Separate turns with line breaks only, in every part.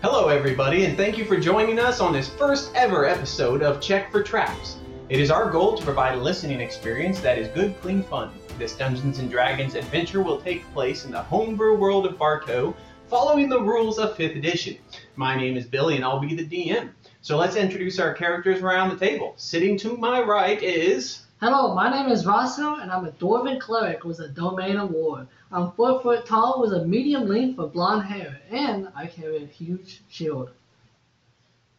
Hello, everybody, and thank you for joining us on this first ever episode of Check for Traps. It is our goal to provide a listening experience that is good, clean fun. This Dungeons and Dragons adventure will take place in the homebrew world of Bartow, following the rules of 5th edition. My name is Billy, and I'll be the DM. So let's introduce our characters around the table. Sitting to my right is.
Hello, my name is Rosso, and I'm a Dwarven cleric with a domain of War. I'm four foot tall with a medium length of blonde hair, and I carry a huge shield.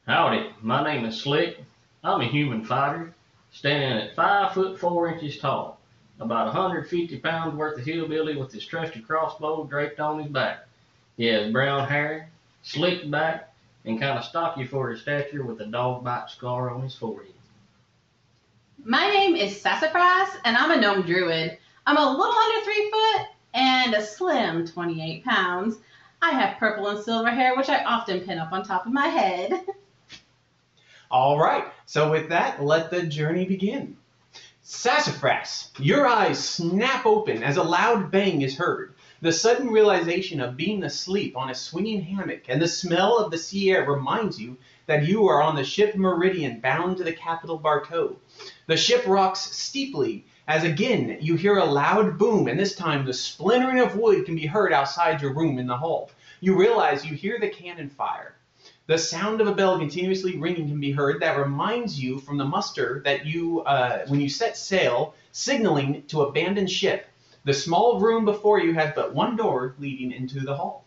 Howdy, my name is Slick. I'm a human fighter, standing at five foot four inches tall, about 150 pounds worth of hillbilly with his trusty crossbow draped on his back. He has brown hair, slicked back, and kind of stocky for his stature with a dog bite scar on his forehead.
My name is Sassafras, and I'm a gnome druid. I'm a little under three foot and a slim 28 pounds. I have purple and silver hair, which I often pin up on top of my head.
All right, so with that, let the journey begin. Sassafras, your eyes snap open as a loud bang is heard. The sudden realization of being asleep on a swinging hammock and the smell of the sea air reminds you that you are on the ship Meridian bound to the capital Bartow. The ship rocks steeply as again you hear a loud boom, and this time the splintering of wood can be heard outside your room in the hall. You realize you hear the cannon fire. The sound of a bell continuously ringing can be heard that reminds you from the muster that you, uh, when you set sail, signaling to abandon ship. The small room before you has but one door leading into the hall.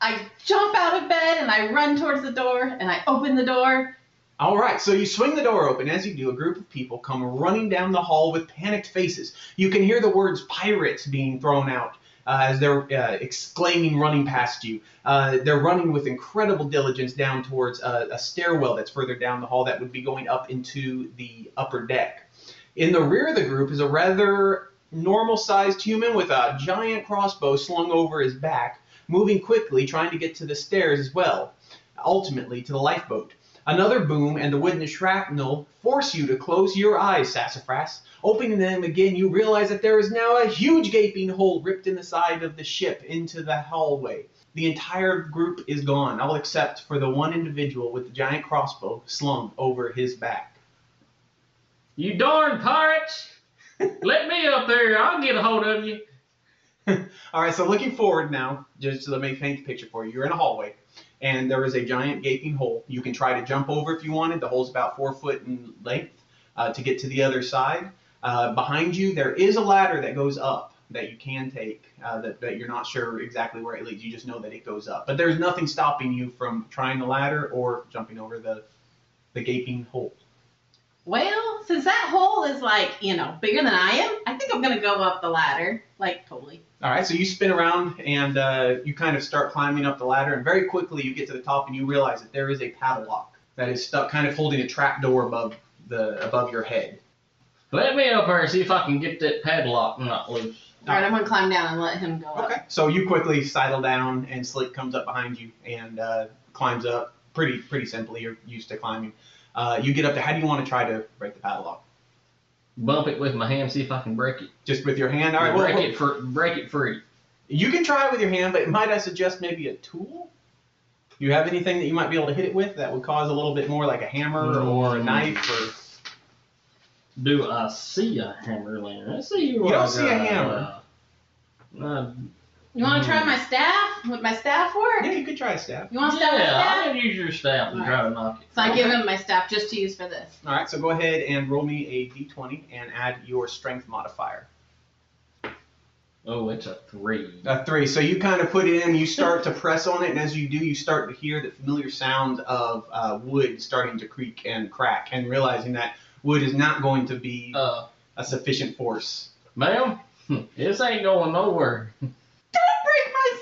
I jump out of bed and I run towards the door and I open the door.
All right, so you swing the door open. As you do, a group of people come running down the hall with panicked faces. You can hear the words pirates being thrown out uh, as they're uh, exclaiming, running past you. Uh, they're running with incredible diligence down towards a, a stairwell that's further down the hall that would be going up into the upper deck. In the rear of the group is a rather normal sized human with a giant crossbow slung over his back, moving quickly, trying to get to the stairs as well, ultimately to the lifeboat. Another boom and the wooden shrapnel force you to close your eyes, Sassafras. Opening them again, you realize that there is now a huge gaping hole ripped in the side of the ship into the hallway. The entire group is gone, all except for the one individual with the giant crossbow slung over his back.
You darn pirates! Let me up there, I'll get a hold of you.
All right, so looking forward now, just to make paint the picture for you, you're in a hallway, and there is a giant gaping hole. You can try to jump over if you wanted. The hole's about four foot in length uh, to get to the other side. Uh, behind you, there is a ladder that goes up that you can take. Uh, that, that you're not sure exactly where it leads. You just know that it goes up. But there's nothing stopping you from trying the ladder or jumping over the the gaping hole.
Well, since that hole is like, you know, bigger than I am, I think I'm gonna go up the ladder. Like, totally.
All right, so you spin around and uh, you kind of start climbing up the ladder, and very quickly you get to the top and you realize that there is a padlock that is stuck, kind of holding a trap door above the above your head.
Let me up there and see if I can get that padlock not loose.
Alright, I'm gonna climb down and let him go up.
Okay. So you quickly sidle down, and Slick comes up behind you and uh, climbs up. Pretty pretty simply. You're used to climbing. Uh, you get up there. How do you want to try to break the padlock?
Bump it with my hand, see if I can break it.
Just with your hand. All right.
break
Well,
it for break it free.
you can try it with your hand, but might I suggest maybe a tool? You have anything that you might be able to hit it with that would cause a little bit more, like a hammer or a
Mm.
knife or?
Do I see a hammer laying? I see you.
You don't see a hammer.
Uh,
You wanna try my staff? Would my staff work?
Yeah, you could try a stab.
You want to start with
yeah,
staff?
I'm gonna use your staff and try to knock it.
So I give him my staff just to use for this.
All right. So go ahead and roll me a d20 and add your strength modifier.
Oh, it's a three.
A three. So you kind of put it in, you start to press on it, and as you do, you start to hear the familiar sound of uh, wood starting to creak and crack, and realizing that wood is not going to be
Uh,
a sufficient force.
ma'am, this ain't going nowhere.
Don't break my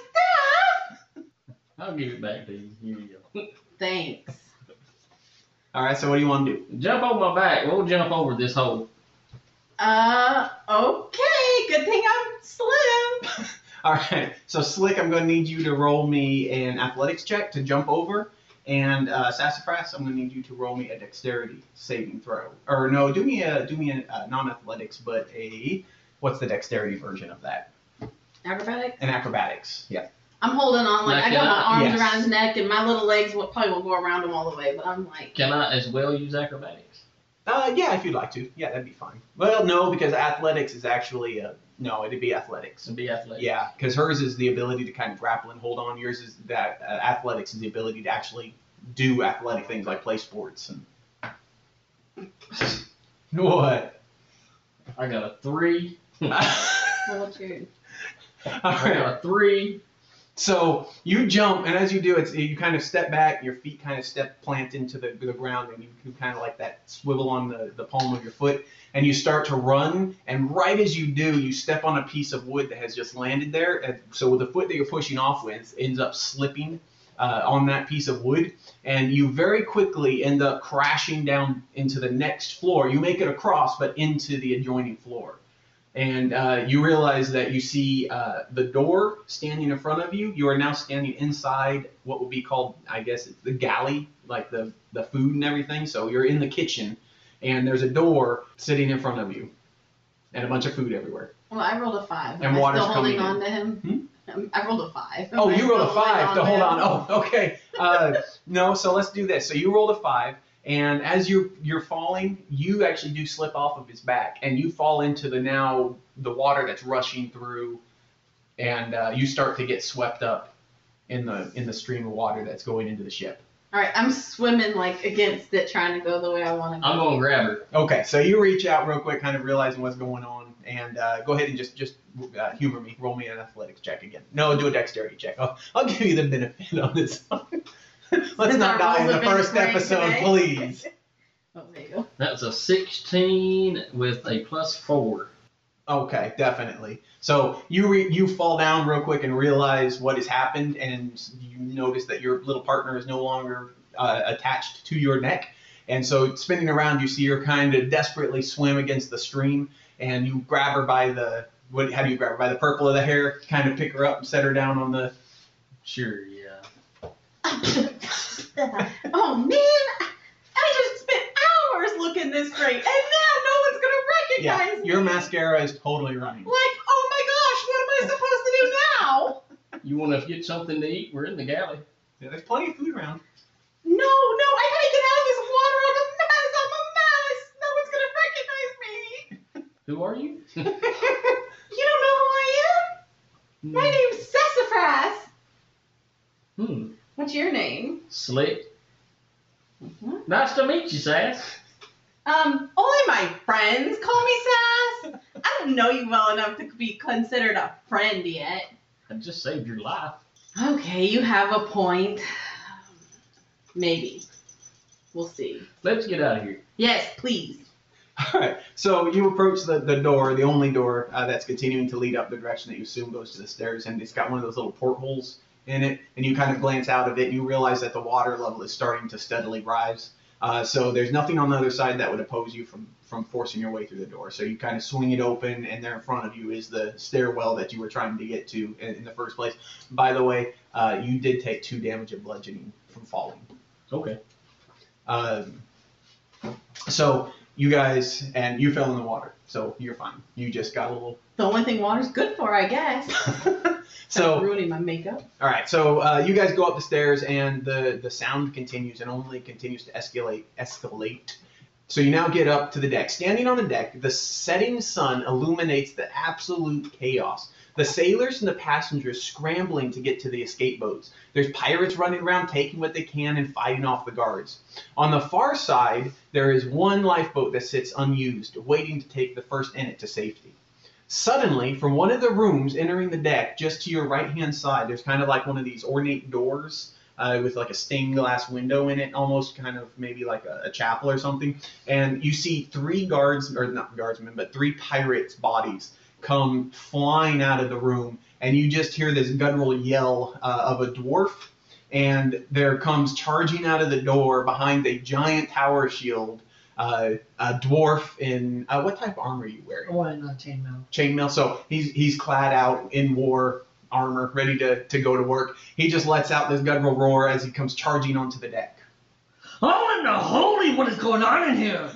staff!
I'll give it back to you. Here you go.
Thanks.
All right. So what do you want to do?
Jump on my back. We'll jump over this hole.
Uh, okay. Good thing I'm slim.
All right. So Slick, I'm going to need you to roll me an athletics check to jump over, and uh, Sassafras, I'm going to need you to roll me a dexterity saving throw. Or no, do me a do me a uh, non-athletics, but a what's the dexterity version of that?
Acrobatics?
An acrobatics. Yeah.
I'm holding on like
Now,
I
can
got my
I-
arms
Yes.
around his neck and my little legs will probably won't go around him all the way, but I'm like
Can I as well use acrobatics?
Uh, yeah, if you'd like to. Yeah, that'd be fine. Well, no, because athletics is actually a, no, it'd be athletics.
To be athletic.
Yeah, because hers is the ability to kind of grapple and hold on. Yours is that uh, athletics is the ability to actually do athletic things like play sports and. what?
I got a three.
what's your
I got a three.
So you jump, and as you do, it's you kind of step back, your feet kind of step plant into the, the ground, and you, you kind of like that swivel on the, the palm of your foot, and you start to run. And right as you do, you step on a piece of wood that has just landed there. And so with the foot that you're pushing off with ends up slipping uh, on that piece of wood, and you very quickly end up crashing down into the next floor. You make it across, but into the adjoining floor and uh, you realize that you see uh, the door standing in front of you. You are now standing inside what would be called, I guess, the galley, like the the food and everything. So you're in the kitchen, and there's a door sitting in front of you, and a bunch of food everywhere.
Well, I rolled a five.
And water's
still holding
coming
on to him? Um, I rolled a five. Am
Oh,
I
you rolled a five to hold on. Oh, okay. Uh, no, so let's do this. So you rolled a five, and as you're you're falling, you actually do slip off of his back, and you fall into the now the water that's rushing through, and uh, you start to get swept up in the in the stream of water that's going into the ship.
All right, I'm swimming like against it, trying to go the way I want to go.
I'm gonna grab her.
Okay, so you reach out real quick, kind of realizing what's going on, and uh, go ahead and just just uh, humor me. Roll me an athletics check again. No, do a dexterity check. I'll, I'll give you the benefit on this. one. Let's not die in the first episode,
today.
please.
Oh, there you go.
That's a 16 with a plus four.
Okay, definitely. So you re- you fall down real quick and realize what has happened, and you notice that your little partner is no longer uh, attached to your neck. And so spinning around, you see her kind of desperately swim against the stream, and you grab her by the what? How do you grab her by the purple of the hair? Kind of pick her up and set her down on the.
Sure, yeah.
oh man, I just spent hours looking this great, and now no one's gonna recognize
Yeah,
recognize
your
me.
mascara is totally running.
Like, oh my gosh, what am I supposed to do now?
You wanna get something to eat? We're in the galley.
Yeah, there's plenty of food around.
No, no, I gotta get out of this water. I'm a mess. I'm a mess. No one's gonna recognize me.
Who are you?
You don't know who I am? Hmm. My name's Sassafras.
Hmm.
What's your name?
Slick.
Mhm.
Nice to meet you, Sass.
Um, only my friends call me Sass. I don't know you well enough to be considered a friend yet.
I just saved your life.
Okay, you have a point. Maybe. We'll see.
Let's get out of here.
Yes, please.
All right. So you approach the, the door, the only door uh, that's continuing to lead up the direction that you assume goes to the stairs, and it's got one of those little portholes in it. And you kind of glance out of it, and you realize that the water level is starting to steadily rise. Uh, so there's nothing on the other side that would oppose you from from forcing your way through the door. So you kind of swing it open, and there in front of you is the stairwell that you were trying to get to in, in the first place. By the way, uh, you did take two damage of bludgeoning from falling.
Okay.
Um, so you guys and you fell in the water, so you're fine. You just got a little.
The only thing water's good for, I guess.
so
ruining my makeup.
all right, so uh, you guys go up the stairs and the the sound continues and only continues to escalate escalate. So you now get up to the deck. Standing on the deck, the setting sun illuminates the absolute chaos. The sailors and the passengers scrambling to get to the escape boats. There's pirates running around taking what they can and fighting off the guards. On the far side, there is one lifeboat that sits unused, waiting to take the first in it to safety. Suddenly, from one of the rooms entering the deck, just to your right hand side, there's kind of like one of these ornate doors uh, with like a stained glass window in it, almost kind of maybe like a, a chapel or something. And you see three guards, or not guardsmen, but three pirates' bodies come flying out of the room, and you just hear this guttural yell uh, of a dwarf. And there comes charging out of the door behind a giant tower shield uh, a dwarf in uh, what type of armor are you wearing?
Or in uh, chainmail.
chainmail. So he's he's clad out in war armor, ready to, to go to work. He just lets out this guttural roar as he comes charging onto the deck.
Oh, in the holy, what is going on in here?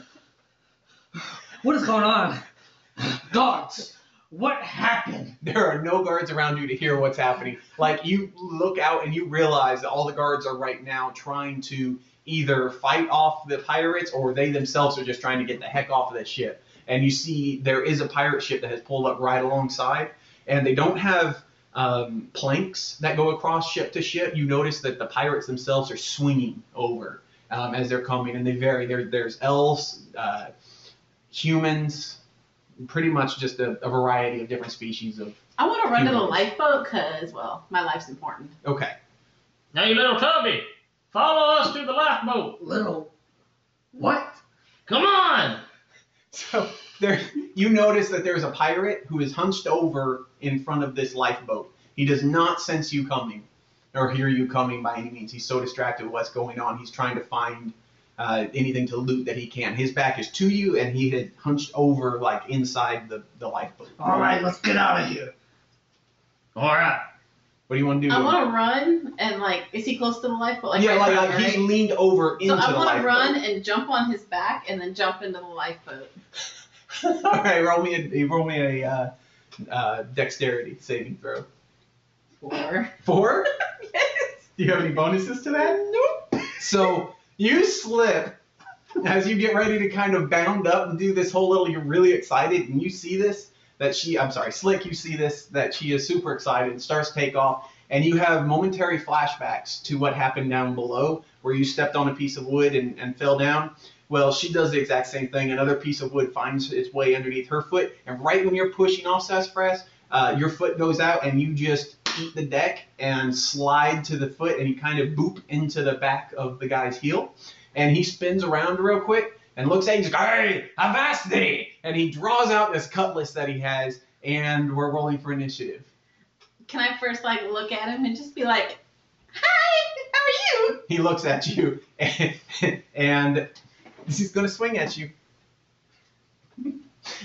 What is going on? Guards, What happened?
There are no guards around you to hear what's happening. Like you look out and you realize that all the guards are right now trying to either fight off the pirates or they themselves are just trying to get the heck off of that ship. And you see there is a pirate ship that has pulled up right alongside, and they don't have um, planks that go across ship to ship. You notice that the pirates themselves are swinging over um, as they're coming, and they vary. There, there's elves, uh, humans, pretty much just a, a variety of different species of.
I want to run to the lifeboat because, well, my life's important.
Okay.
Now, you little Tubby, follow us to the lifeboat.
Little. What?
Come on.
So there, you notice that there's a pirate who is hunched over in front of this lifeboat. He does not sense you coming or hear you coming by any means. He's so distracted with what's going on. He's trying to find uh, anything to loot that he can. His back is to you, and he had hunched over like inside the, the lifeboat.
All right, let's get out of here.
All right.
What do you want to do?
I want to run and like, is he close to the lifeboat? Like
yeah,
right
like,
now,
like he's leaned over into
So I
the
want to run and jump on his back and then jump into the lifeboat.
All right, roll me a roll me a uh, uh, dexterity saving throw.
Four.
Four.
yes.
Do you have any bonuses to that? Nope. So you slip as you get ready to kind of bound up and do this whole little. You're really excited, and you see this that she. I'm sorry, Slick. You see this that she is super excited and starts to take off, and you have momentary flashbacks to what happened down below, where you stepped on a piece of wood and, and fell down. Well, she does the exact same thing. Another piece of wood finds its way underneath her foot, and right when you're pushing off Sassafras, uh, your foot goes out, and you just eat the deck and slide to the foot, and you kind of boop into the back of the guy's heel. And he spins around real quick and looks at you and goes, Hey! And he draws out this cutlass that he has, and we're rolling for initiative.
Can I first like look at him and just be like, "Hi, how are you?"
He looks at you, and, and he's going to swing at you.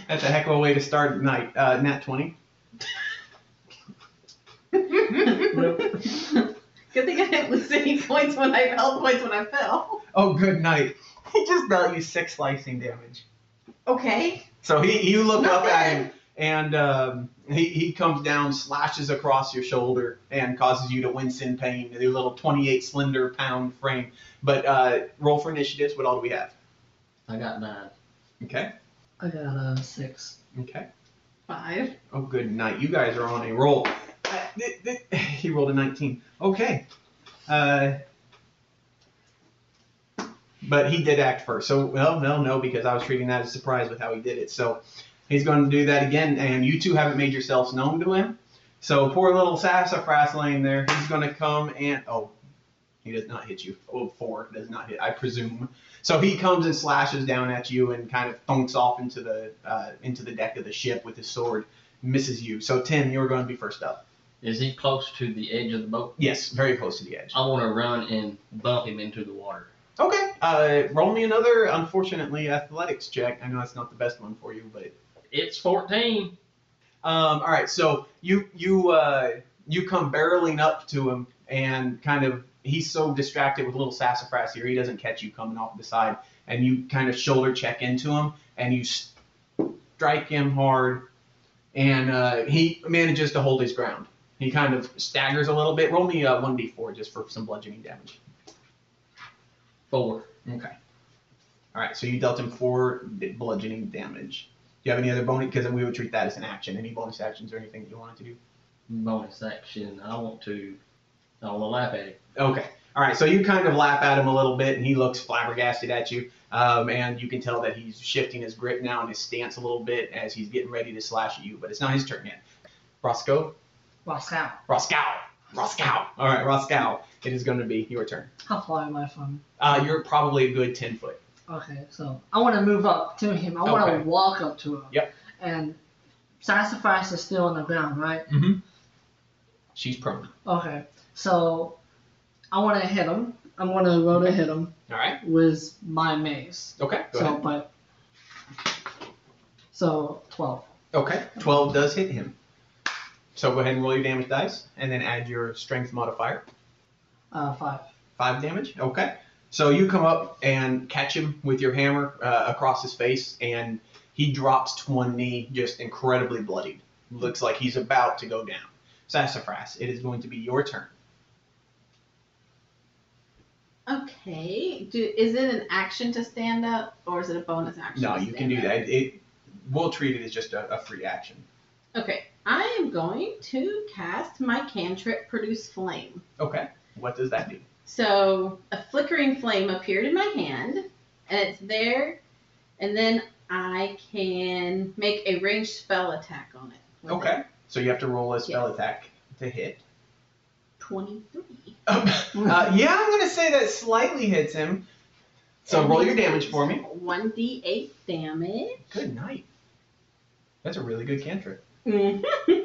That's a heck of a way to start the night. Uh, nat 20.
Good thing I didn't lose any points when I health points when I fell.
Oh, good night. He just dealt you six slicing damage.
Okay.
So he, you look
Not
up at him, and um, he, he comes down, slashes across your shoulder, and causes you to wince in pain. Your little 28 slender pound frame. But uh, roll for initiatives. What all do we have?
I got nine.
Okay.
I got a six.
Okay.
Five.
Oh, good night. You guys are on a roll. He rolled a 19. Okay. Uh, but he did act first. So, well, no, no, because I was treating that as a surprise with how he did it. So he's going to do that again. And you two haven't made yourselves known to him. So poor little sassafras laying there. He's going to come and, oh, he does not hit you. Oh, four does not hit, I presume. So he comes and slashes down at you and kind of thunks off into the uh, into the deck of the ship with his sword. Misses you. So Tim, you're going to be first up.
Is he close to the edge of the boat?
Yes, very close to the edge.
I want to run and bump him into the water.
Okay. Uh, roll me another, unfortunately, athletics check. I know that's not the best one for you, but
It's 14.
Um, all right, so you you uh, you come barreling up to him and kind of he's so distracted with little sassafras here he doesn't catch you coming off the side and you kind of shoulder check into him and you strike him hard and uh, he manages to hold his ground. He kind of staggers a little bit. Roll me a d four just for some bludgeoning damage.
Four.
Okay. All right, so you dealt him four bludgeoning damage. Do you have any other bonus? Because we would treat that as an action. Any bonus actions or anything that you wanted to do?
Bonus action. I want to. I want to laugh at him.
Okay. All right. So you kind of laugh at him a little bit, and he looks flabbergasted at you. Um, and you can tell that he's shifting his grip now and his stance a little bit as he's getting ready to slash at you. But it's not his turn yet. Roscoe.
Roscoe.
Roscow. Roscow. All right, Roscow. It is going to be your turn.
How far am I from?
Uh, you're probably a good ten foot.
Okay, so I want to move up to him. I want to
Okay.
walk up to him.
Yep.
And sassafras is still on the ground, right?
Mm-hmm. She's prone.
Okay, so I want to hit him. I'm going to roll to hit him
All right.
with my mace.
Okay. Go
so,
ahead.
but so twelve.
Okay. Twelve does hit him. So go ahead and roll your damage dice, and then add your strength modifier.
Uh, five.
Five damage. Okay. So you come up and catch him with your hammer uh, across his face, and he drops to one knee, just incredibly bloodied. looks like he's about to go down. Sassafras, it is going to be your turn.
Okay. Do is it an action to stand up, or is it a bonus action?
No,
to
you can do
up?
that. It we'll treat it as just a, a free action.
Okay. I am going to cast my cantrip produce flame.
Okay. What does that do?
So a flickering flame appeared in my hand, and it's there, and then I can make a ranged spell attack on it.
Okay. So you have to roll a spell
Yes.
attack to hit.
it. Twenty-three.
uh, yeah, I'm gonna say that slightly hits him. So roll your damage for me.
One d eight damage.
Good night. That's a really good cantrip.
Mhm.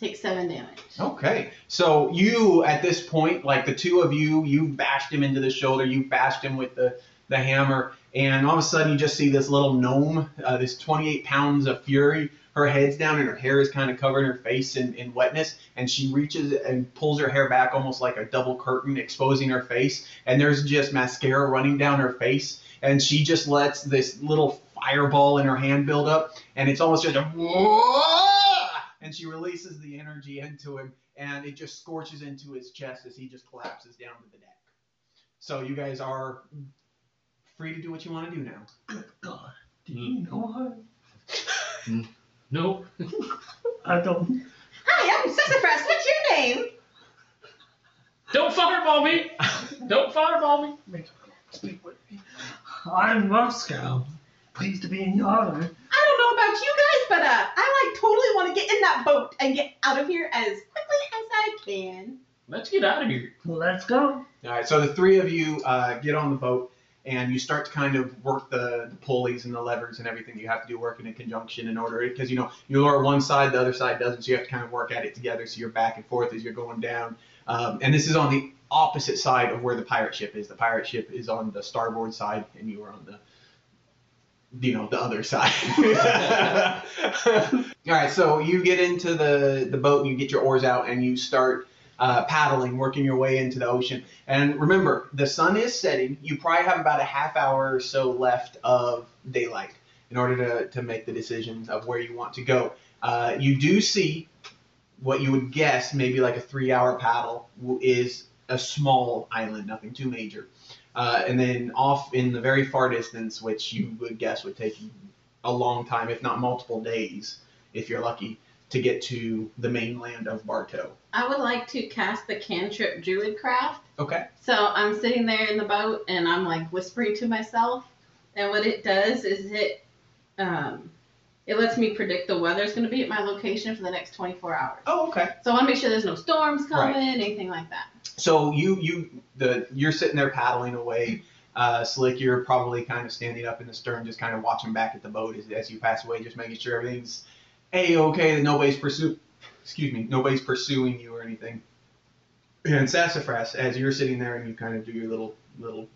Take seven damage.
Okay. So you at this point, like the two of you, you bashed him into the shoulder, you bashed him with the, the hammer, and all of a sudden you just see this little gnome, uh, this 28 pounds of fury. Her head's down and her hair is kind of covering her face in, in wetness, and she reaches and pulls her hair back almost like a double curtain, exposing her face. And there's just mascara running down her face, and she just lets this little fireball in her hand build up, and it's almost just a "Whoa!" and she releases the energy into him, and it just scorches into his chest as he just collapses down to the deck. So you guys are free to do what you want to do now.
Good God, do you know her? Mm.
Nope.
I don't.
Hi, I'm Sassafras. What's your name?
Don't fireball me! Don't fireball me!
Speak with me. I'm Moscow. Pleased to be in your honor.
I don't know about you guys, but uh, I like totally want to get in that boat and get out of here as quickly as I can.
Let's get out of here.
Well, let's go.
All right, so the three of you uh, get on the boat and you start to kind of work the, the pulleys and the levers and everything you have to do working in conjunction in order because you know you lower one side, the other side doesn't, so you have to kind of work at it together. So you're back and forth as you're going down. Um, and this is on the opposite side of where the pirate ship is. The pirate ship is on the starboard side, and you are on the you know the other side. All right, so you get into the the boat and you get your oars out and you start uh, paddling, working your way into the ocean. And remember, the sun is setting. You probably have about a half hour or so left of daylight in order to, to make the decisions of where you want to go. Uh, you do see what you would guess maybe like a three hour paddle is a small island, nothing too major. Uh, and then off in the very far distance, which you would guess would take you a long time, if not multiple days, if you're lucky, to get to the mainland of Bartow.
I would like to cast the cantrip Druidcraft.
Okay.
So I'm sitting there in the boat and I'm like whispering to myself, and what it does is it um, it lets me predict the weather is going to be at my location for the next 24 hours.
Oh, okay.
So I want to make sure there's no storms
Right.
coming, anything like that.
So you you the you're sitting there paddling away. Uh, Slick, you're probably kind of standing up in the stern, just kind of watching back at the boat as, as you pass away, just making sure everything's a okay, that nobody's pursue, excuse me, nobody's pursuing you or anything. And Sassafras, as you're sitting there and you kind of do your little little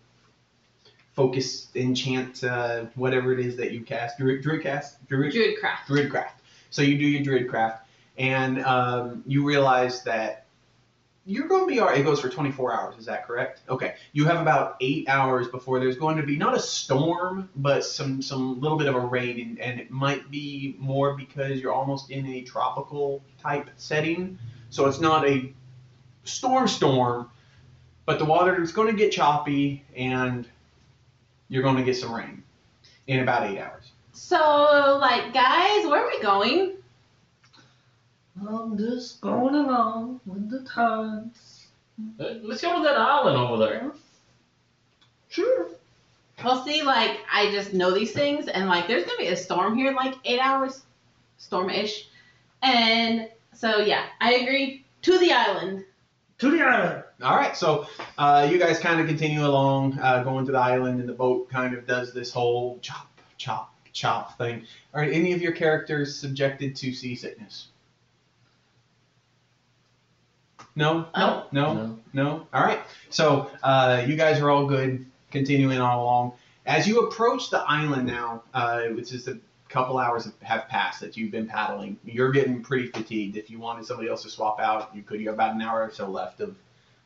focus enchant, uh, whatever it is that you cast, druid, druid cast, druid,
Druidcraft.
Druidcraft. So you do your Druidcraft, and um, you realize that you're going to be all right. It goes for 24 hours. Is that correct? Okay. You have about eight hours before there's going to be not a storm, but some some little bit of a rain, and, and it might be more because you're almost in a tropical type setting. So it's not a storm storm, but the water is going to get choppy, and you're going to get some rain in about eight hours.
So, like, guys, where are we going?
I'm just going along with the times.
Uh, Let's go to that island over there.
Sure.
Well, see, like, I just know these things, and like, there's gonna be a storm here in like eight hours, storm-ish, and so yeah, I agree. To the island.
To the island.
All right, so uh, you guys kind of continue along, uh, going to the island, and the boat kind of does this whole chop, chop, chop thing. Are any of your characters subjected to seasickness? No,
No.
no,
No.
no. All right, so uh, you guys are all good, continuing all along. As you approach the island now, uh, which is a couple hours have passed that you've been paddling, you're getting pretty fatigued. If you wanted somebody else to swap out, you could. You have about an hour or so left of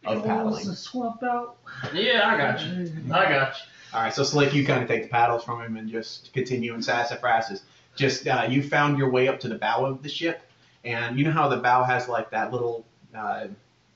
of
Wants
paddling.
to swap out.
Yeah, I got you. I got you.
All right, so Slick, you kind of take the paddles from him and just continue, in Sassafras is just uh, you found your way up to the bow of the ship, and you know how the bow has like that little uh,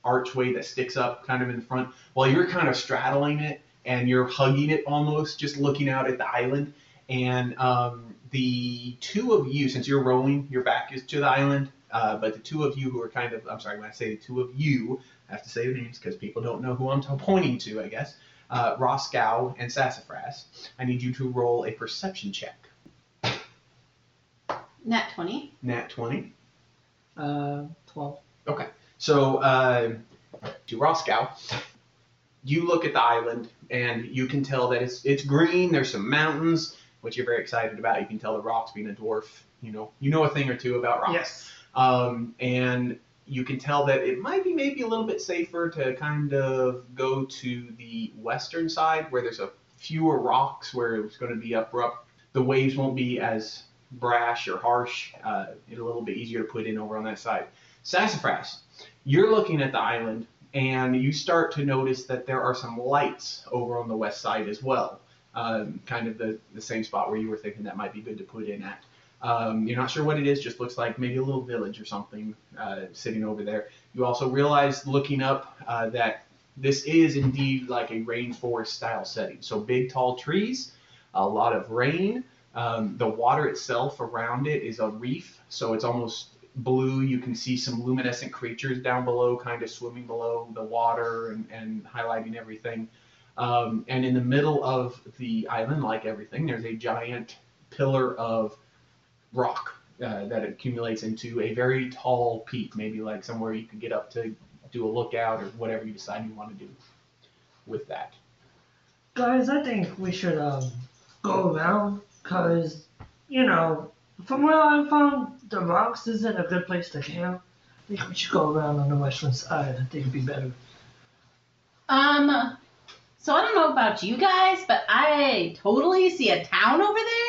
archway that sticks up kind of in front. Well, you're kind of straddling it and you're hugging it almost, just looking out at the island. And um, the two of you, since you're rowing, your back is to the island. Uh, but the two of you who are kind of, I'm sorry, when I say the two of you, I have to say the names because people don't know who I'm t- pointing to, I guess. Uh, Roscow and Sassafras. I need you to roll a perception check.
Nat 20.
Nat 20.
Uh, 12. Okay.
So, uh, to Roscow, you look at the island and you can tell that it's it's green. There's some mountains, which you're very excited about. You can tell the rocks being a dwarf. You know, you know a thing or two about rocks.
Yes.
Um, and you can tell that it might be maybe a little bit safer to kind of go to the western side where there's a fewer rocks where it's going to be abrupt. The waves won't be as brash or harsh. Uh, it's a little bit easier to put in over on that side. Sassafras, you're looking at the island and you start to notice that there are some lights over on the west side as well. Um, kind of the, the same spot where you were thinking that might be good to put in at. Um, you're not sure what it is, just looks like maybe a little village or something uh, sitting over there. You also realize looking up uh, that this is indeed like a rainforest style setting. So big tall trees, a lot of rain. Um, the water itself around it is a reef, so it's almost blue. You can see some luminescent creatures down below, kind of swimming below the water and, and highlighting everything. Um, and in the middle of the island, like everything, there's a giant pillar of rock uh, that accumulates into a very tall peak, maybe like somewhere you could get up to do a lookout or whatever you decide you want to do with that.
Guys, I think we should um go around, cause you know, from where I'm from, the rocks isn't a good place to camp. I think we should go around on the western side. I think it'd be better.
Um, so I don't know about you guys, but I totally see a town over there.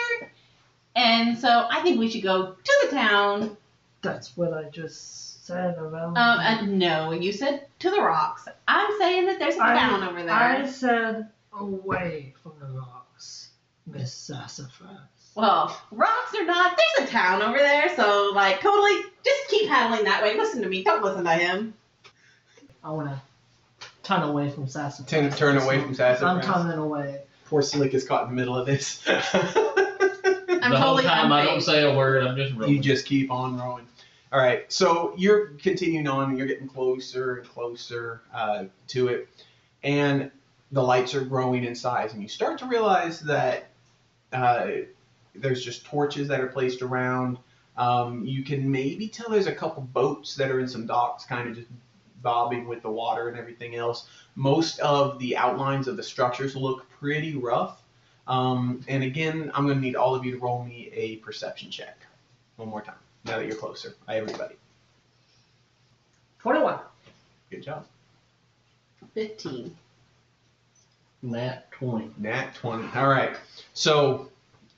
And so I think we should go to the town.
That's what I just said around.
Um, uh, no, you said to the rocks. I'm saying that there's a
I-
town over there.
I said away from the rocks, Miss Sassafras.
Well, rocks or not, there's a town over there. So like, totally, just keep paddling that way. Listen to me. Don't listen to him.
I wanna turn away from Sassafras.
Turn, turn away from Sassafras.
I'm
Sassafras.
turning away.
Poor Slick is caught in the middle of this.
I'm
the whole
totally
time I don't say a word, I'm just rolling.
you just keep on rowing. All right, so you're continuing on, and you're getting closer and closer uh, to it, and the lights are growing in size, and you start to realize that uh, there's just torches that are placed around. Um, you can maybe tell there's a couple boats that are in some docks, kind of just bobbing with the water and everything else. Most of the outlines of the structures look pretty rough. Um, and again, I'm going to need all of you to roll me a perception check one more time. Now that you're closer, I everybody.
21.
Good job.
Fifteen.
Nat 20.
Nat 20. All right. So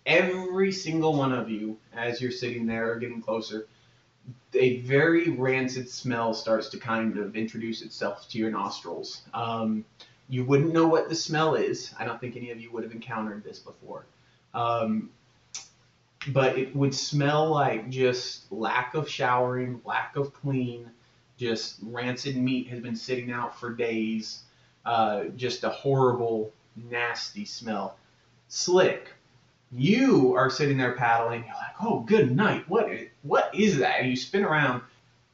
every single one of you, as you're sitting there or getting closer, a very rancid smell starts to kind of introduce itself to your nostrils. Um, you wouldn't know what the smell is. I don't think any of you would have encountered this before. Um, but it would smell like just lack of showering, lack of clean, just rancid meat has been sitting out for days. Uh, just a horrible, nasty smell. Slick, you are sitting there paddling. You're like, oh, good night. What is, what is that? And you spin around,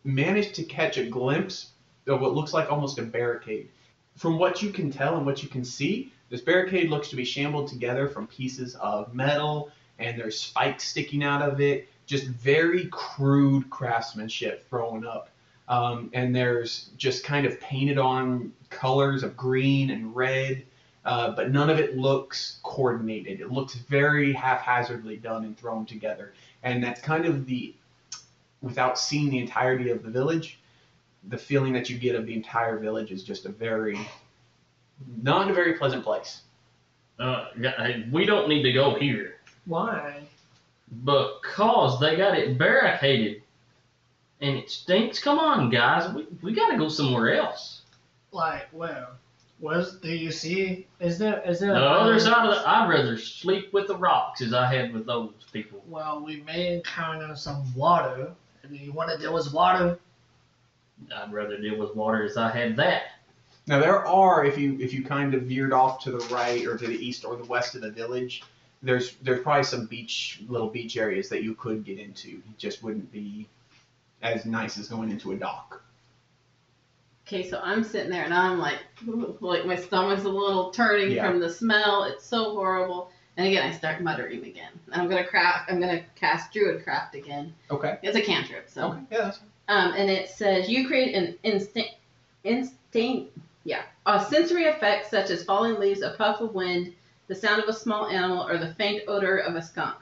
manage to catch a glimpse of what looks like almost a barricade. From what you can tell and what you can see, this barricade looks to be shambled together from pieces of metal, and there's spikes sticking out of it. Just very crude craftsmanship thrown up. Um, and there's just kind of painted on colors of green and red, uh, but none of it looks coordinated. It looks very haphazardly done and thrown together. And that's kind of the, without seeing the entirety of the village, the feeling that you get of the entire village is just a very, not a very pleasant place.
Uh, we don't need to go here
Why?
because they got it barricaded and it stinks. Come on, guys, we, we got to go somewhere else.
Like, where? Where's do you see? Is there is there?
The
an
other
island?
side of the, I'd rather sleep with the rocks as I had with those people.
Well, we may encounter some water. Do you want to deal with water?
I'd rather deal with water as I had that.
Now there are, if you if you kind of veered off to the right or to the east or the west of the village, there's there's probably some beach little beach areas that you could get into. It just wouldn't be as nice as going into a dock.
Okay, so I'm sitting there and I'm like, like my stomach's a little turning
Yeah.
from the smell. It's so horrible. And again, I start muttering again. And I'm gonna craft. I'm gonna cast Druid Craft again.
Okay.
It's a cantrip, so.
Okay. Yeah. That's
Um, and it says you create an instinct, instinct, yeah, a sensory effect such as falling leaves, a puff of wind, the sound of a small animal, or the faint odor of a skunk.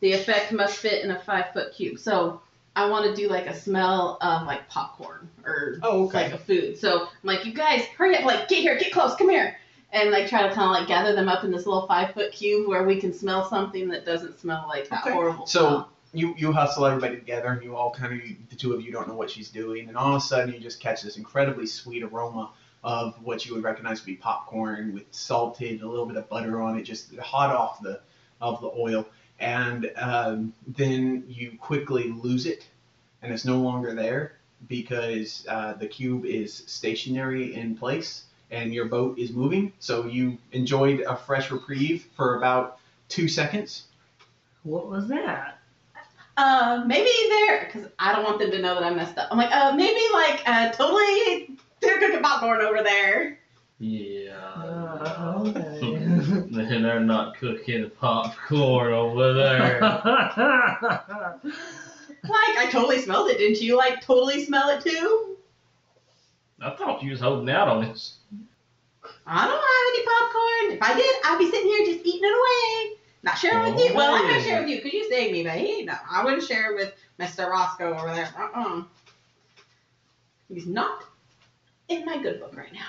The effect must fit in a five foot cube. So I want to do like a smell of like popcorn or
Oh, okay.
like a food. So I'm like, you guys, hurry up! Like, get here, get close, come here, and like try to kind of like gather them up in this little five foot cube where we can smell something that doesn't smell like that
Okay.
horrible.
So
smell.
You you hustle everybody together, and you all kind of the two of you don't know what she's doing, and all of a sudden you just catch this incredibly sweet aroma of what you would recognize to be popcorn with salted, a little bit of butter on it, just hot off the of the oil, and um, then you quickly lose it, and it's no longer there because uh, the cube is stationary in place and your boat is moving. So you enjoyed a fresh reprieve for about two seconds.
What was that?
Uh, maybe they're because I don't want them to know that I messed up. I'm like, uh, maybe like uh, totally they're cooking popcorn over there.
Yeah.
Uh, okay.
Then they're not cooking popcorn over there.
Like I totally smelled it, didn't you? Like totally smell it too?
I thought you was holding out on this.
I don't have any popcorn. If I did, I'd be sitting here just eating it away. Not sharing with you. Well, I'm gonna
Oh.
share with you because you saved me, but he no, I wouldn't share with Mr. Roscoe over there. Uh-uh. He's not in my good book right now.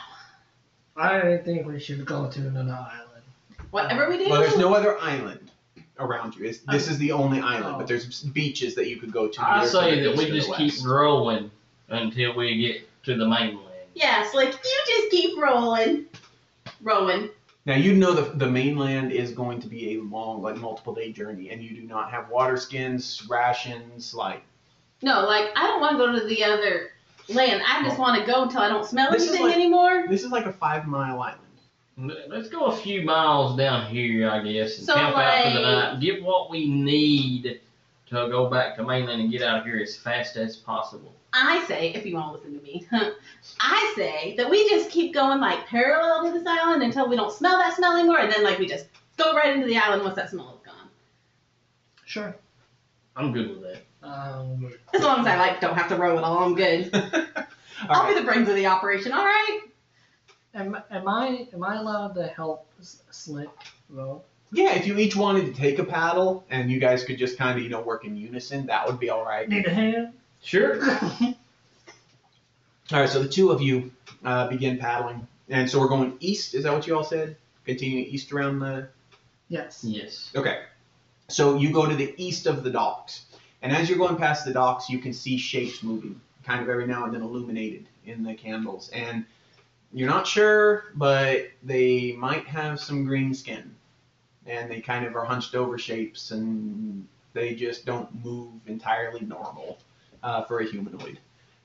I think we should go to another island.
Whatever we do.
Well, there's no other island around you. It's, this is the only oh. island,
Oh.
but there's beaches that you could go to.
I
either to
say that we just keep rolling until we get to the mainland.
Yes, like you just keep rolling, rolling.
Now you know the the mainland is going to be a long, like multiple day journey, and you do not have water skins, rations, like
No, like I don't want to go to the other land. I just want to go until I don't smell
This is
anything
like-
anymore.
this is like a five mile island.
Let's go a few miles down here, I guess, and
So,
camp out for the
like-
night. Get what we need to go back to mainland and get out of here as fast as possible.
I say, if you want to listen to me, I say that we just keep going like parallel to this island until we don't smell that smell anymore, and then like we just go right into the island once that smell is gone.
Sure.
I'm good with that.
Um,
As long as I like don't have to row at all, I'm good.
All
I'll
right.
be the brains of the operation. All right.
am, am I am I allowed to help S- Slick row?
Yeah, if you each wanted to take a paddle and you guys could just kind of you know work in unison, that would be all right.
Need a hand?
Sure.
All right, so the two of you uh, begin paddling, and so we're going east. Is that what you all said? Continuing east around the
yes.
Yes.
Okay. So you go to the east of the docks. And as you're going past the docks, you can see shapes moving, kind of every now and then illuminated in the candles. And you're not sure, but they might have some green skin. And they kind of are hunched over shapes, and they just don't move entirely normal uh, for a humanoid.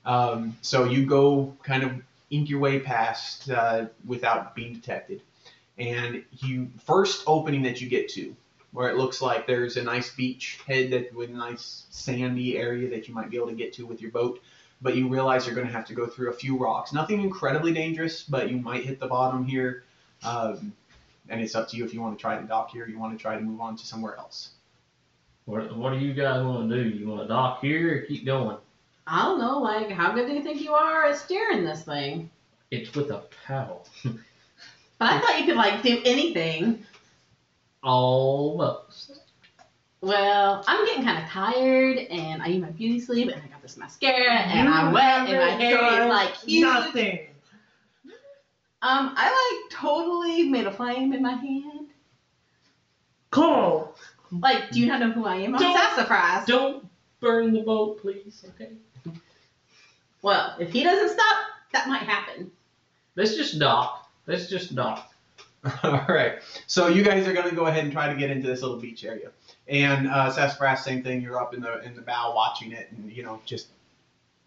Um, so you go kind of ink your way past uh, without being detected. And you first opening that you get to where it looks like there's a nice beach head that with a nice sandy area that you might be able to get to with your boat. But you realize you're going to have to go through a few rocks. Nothing incredibly dangerous, but you might hit the bottom here. Um, and it's up to you if you want to try to dock here, you want to try to move on to somewhere else.
What, what do you guys want to do? You want to dock here or keep going?
I don't know. Like, how good do you think you are at steering this thing?
It's with a paddle.
But I thought you could like do anything.
Almost.
Well, I'm getting kind of tired, and I use my beauty sleep, and I got this mascara, and I'm wet, and my
haven't
hair is like huge.
Nothing.
Um, I like totally made a flame in my hand.
Cool.
Like, do you not know who I am? I'm
Don't-
sassafras.
Don't burn the boat, please. Okay.
Well, if he doesn't stop, that might happen.
Let's just dock. It's just dark.
All right. So you guys are going to go ahead and try to get into this little beach area. And uh, Sassafras, same thing. You're up in the in the bow watching it, and you know just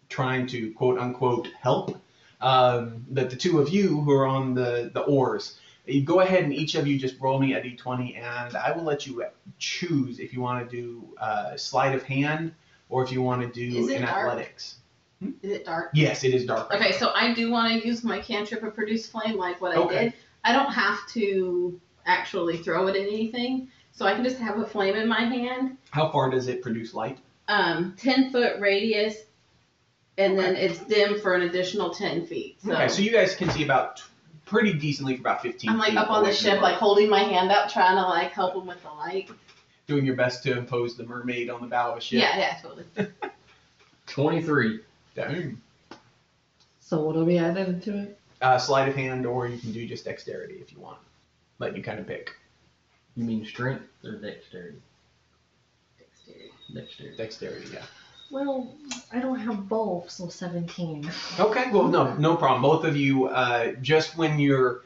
trying to quote unquote help. Um, but the two of you who are on the the oars, you go ahead and each of you just roll me a d20, and I will let you choose if you want to do uh, sleight of hand or if you want to do
Is it
an
dark?
athletics.
Is it dark?
Yes, it is dark. right
Okay, so I do want to use my cantrip of produce flame like what I
Okay.
did. I don't have to actually throw it at anything, so I can just have a flame in my hand.
How far does it produce light?
Um, ten foot radius, and then it's dim for an additional ten feet. So,
Okay, so you guys can see about t- pretty decently for about 15
I'm like
feet
up on
away
the
from
ship,
the
like holding my hand out, trying to like help him with the light.
doing your best to impose the mermaid on the bow of a ship.
Yeah, yeah, totally.
23.
Dang.
So what are we adding to it?
Uh, sleight of hand, or you can do just dexterity if you want. Let you kind of pick.
You mean strength or dexterity?
Dexterity.
Dexterity.
Dexterity, yeah.
Well, I don't have both, so 17.
Okay, well, no, no problem. Both of you, uh, just when you're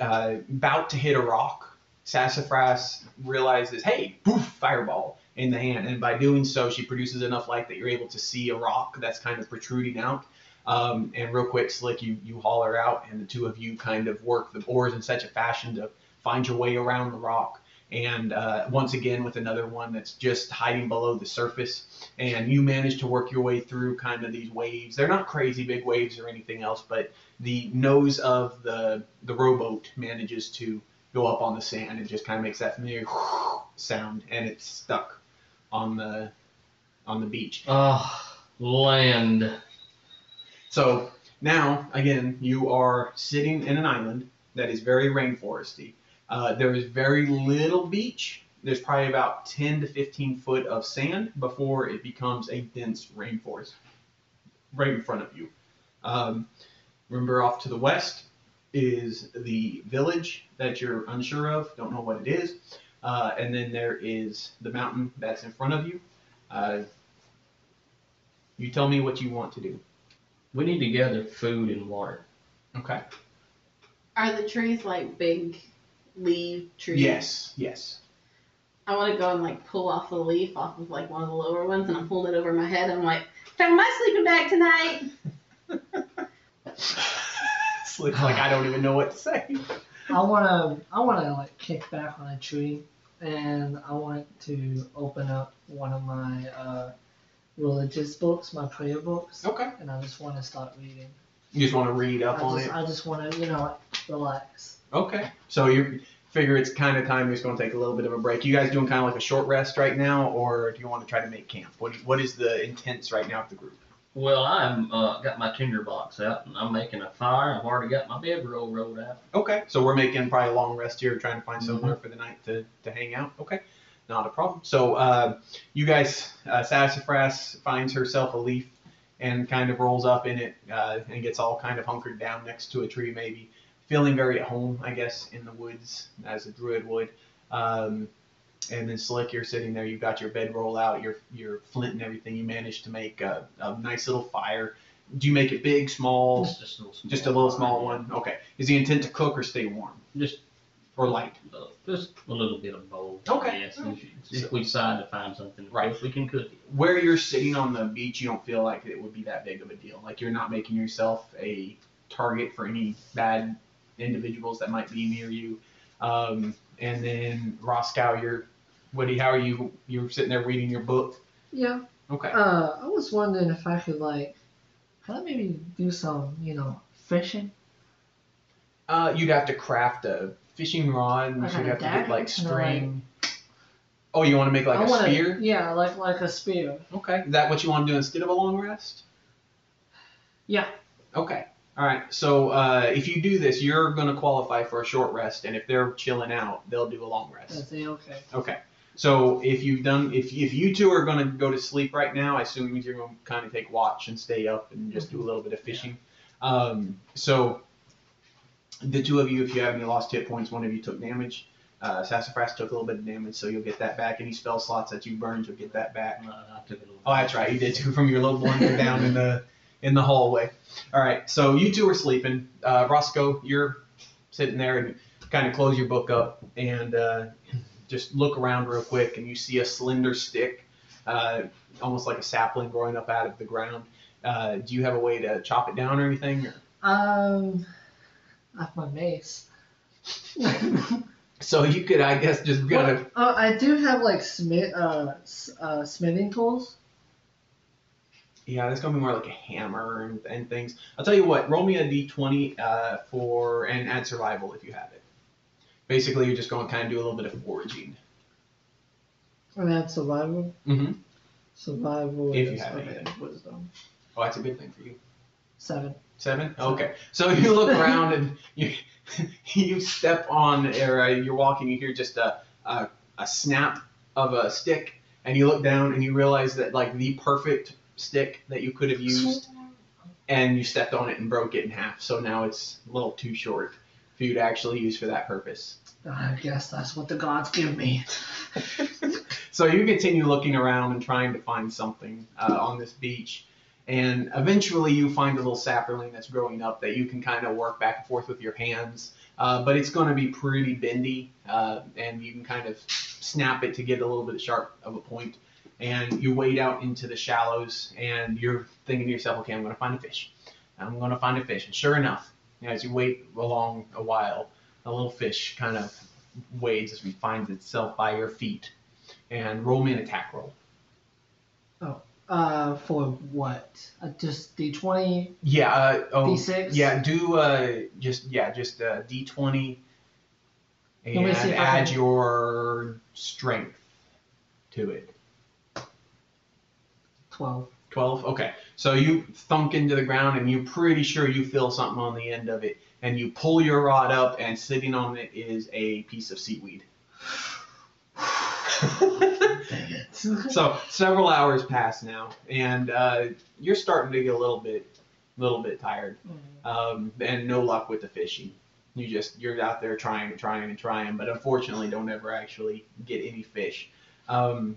uh, about to hit a rock, Sassafras realizes, hey, poof, fireball in the hand. And by doing so, she produces enough light that you're able to see a rock that's kind of protruding out. Um, and real quick, Slick, you, you haul her out, and the two of you kind of work the oars in such a fashion to find your way around the rock. And uh, once again, with another one that's just hiding below the surface and you manage to work your way through kind of these waves. They're not crazy big waves or anything else, but the nose of the the rowboat manages to go up on the sand and just kind of makes that familiar sound, and it's stuck on the on the beach.
Ah, land.
So now, again, you are sitting in an island that is very rainforesty. Uh, there is very little beach. There's probably about 10 to 15 foot of sand before it becomes a dense rainforest right in front of you. Um, remember, off to the west is the village that you're unsure of, don't know what it is. Uh, and then there is the mountain that's in front of you. Uh, you tell me what you want to do.
We need to gather food and water.
Okay.
Are the trees like big leaf trees?
Yes, yes.
I want to go and like pull off the leaf off of like one of the lower ones, and I'm holding it over my head. And I'm like, found my sleeping bag tonight.
Slick's like, I don't even know what to say.
I wanna, I wanna like kick back on a tree, and I want to open up one of my uh, religious books, my prayer books,
Okay.
and I just want to start reading.
You just want to read up
I
on
just,
it?
I just want to, you know, relax.
Okay. So you figure it's kind of time it's going to take a little bit of a break. You guys doing kind of like a short rest right now, or do you want to try to make camp? What, what is the intents right now of the group?
Well, I'm uh, got my tinder box out and I'm making a fire. I've already got my bedroll rolled out.
Okay. So we're making probably a long rest here, trying to find somewhere for the night to, to hang out. Okay. Not a problem. So uh, you guys, uh, Sassafras finds herself a leaf and kind of rolls up in it uh, and gets all kind of hunkered down next to a tree, maybe feeling very at home, I guess, in the woods as a druid would. Um, and then Slick, you're sitting there. You've got your bedroll out, your your flint and everything. You managed to make a, a nice little fire. Do you make it big, small?
Just, just a little small.
Just a little small one. Okay. Is the intent to cook or stay warm
Just
or light?
just a little bit of both.
Okay.
Yes. If, if we decide to find something,
Right.
cook, we can cook it.
Where you're sitting on the beach, you don't feel like it would be that big of a deal. Like you're not making yourself a target for any bad individuals that might be near you. Um, and then Roscoe, you're Woody. How are you? You're sitting there reading your book.
Yeah.
Okay.
Uh, I was wondering if I could like, can I maybe do some, you know, fishing?
Uh, you'd have to craft a fishing rod.
Like
you'd have to get like string. Oh, you want to make like
I
a
wanna,
spear?
Yeah, like like a spear.
Okay. Is that what you want to do instead of a long rest?
Yeah.
Okay. All right. So uh, if you do this, you're going to qualify for a short rest, and if they're chilling out, they'll do a long rest.
That's it. Okay.
Okay. So if you've done, if if you two are going to go to sleep right now, I assume you're going to kind of take watch and stay up and just do a little bit of fishing. Um, so the two of you, if you have any lost hit points, one of you took damage. Uh, Sassafras took a little bit of damage, so you'll get that back. Any spell slots that you burned, you'll get that back.
Uh, I took a little.
Oh, that's right. You did too from your little blunder down in the in the hallway. All right. So you two are sleeping. Uh, Roscoe, you're sitting there and kind of close your book up and uh, just look around real quick, and you see a slender stick, uh, almost like a sapling growing up out of the ground. Uh, do you have a way to chop it down or anything? Or?
Um, that's my mace.
So you could, I guess, just kind of.
Oh, I do have like smith, uh, uh, smithing tools.
Yeah, that's gonna be more like a hammer and, and things. I'll tell you what. Roll me a d20 uh, for and add survival if you have it. Basically, you're just going to kind of do a little bit of foraging.
And that's survival.
Mm-hmm.
Survival
If you
is
have
okay,
anything.
wisdom.
Oh, that's a good thing for you.
Seven.
Seven. Okay. So you look around and you you step on or uh, you're walking. You hear just a, a a snap of a stick, and you look down and you realize that like the perfect stick that you could have used, and you stepped on it and broke it in half. So now it's a little too short for you to actually use for that purpose.
I guess that's what the gods give me.
So you continue looking around and trying to find something uh, on this beach. And eventually you find a little sapling that's growing up that you can kind of work back and forth with your hands. Uh, but it's going to be pretty bendy, uh, and you can kind of snap it to get a little bit sharp of a point. And you wade out into the shallows, and you're thinking to yourself, okay, I'm going to find a fish. I'm going to find a fish. And sure enough, as you wait along a while, a little fish kind of wades as it finds itself by your feet and roll me an attack roll.
Uh, for what? Uh, just D twenty,
Yeah. Uh, oh.
D six.
Yeah. Do uh, just yeah, just uh, D twenty, and
me see if I
add
can-
your strength to it.
Twelve.
Twelve. Okay. So you thunk into the ground, and you're pretty sure you feel something on the end of it, and you pull your rod up, and sitting on it is a piece of seaweed. So several hours pass now, and uh, you're starting to get a little bit, little bit tired. um, and no luck with the fishing. You just you're out there trying and trying and trying, but unfortunately don't ever actually get any fish. Um,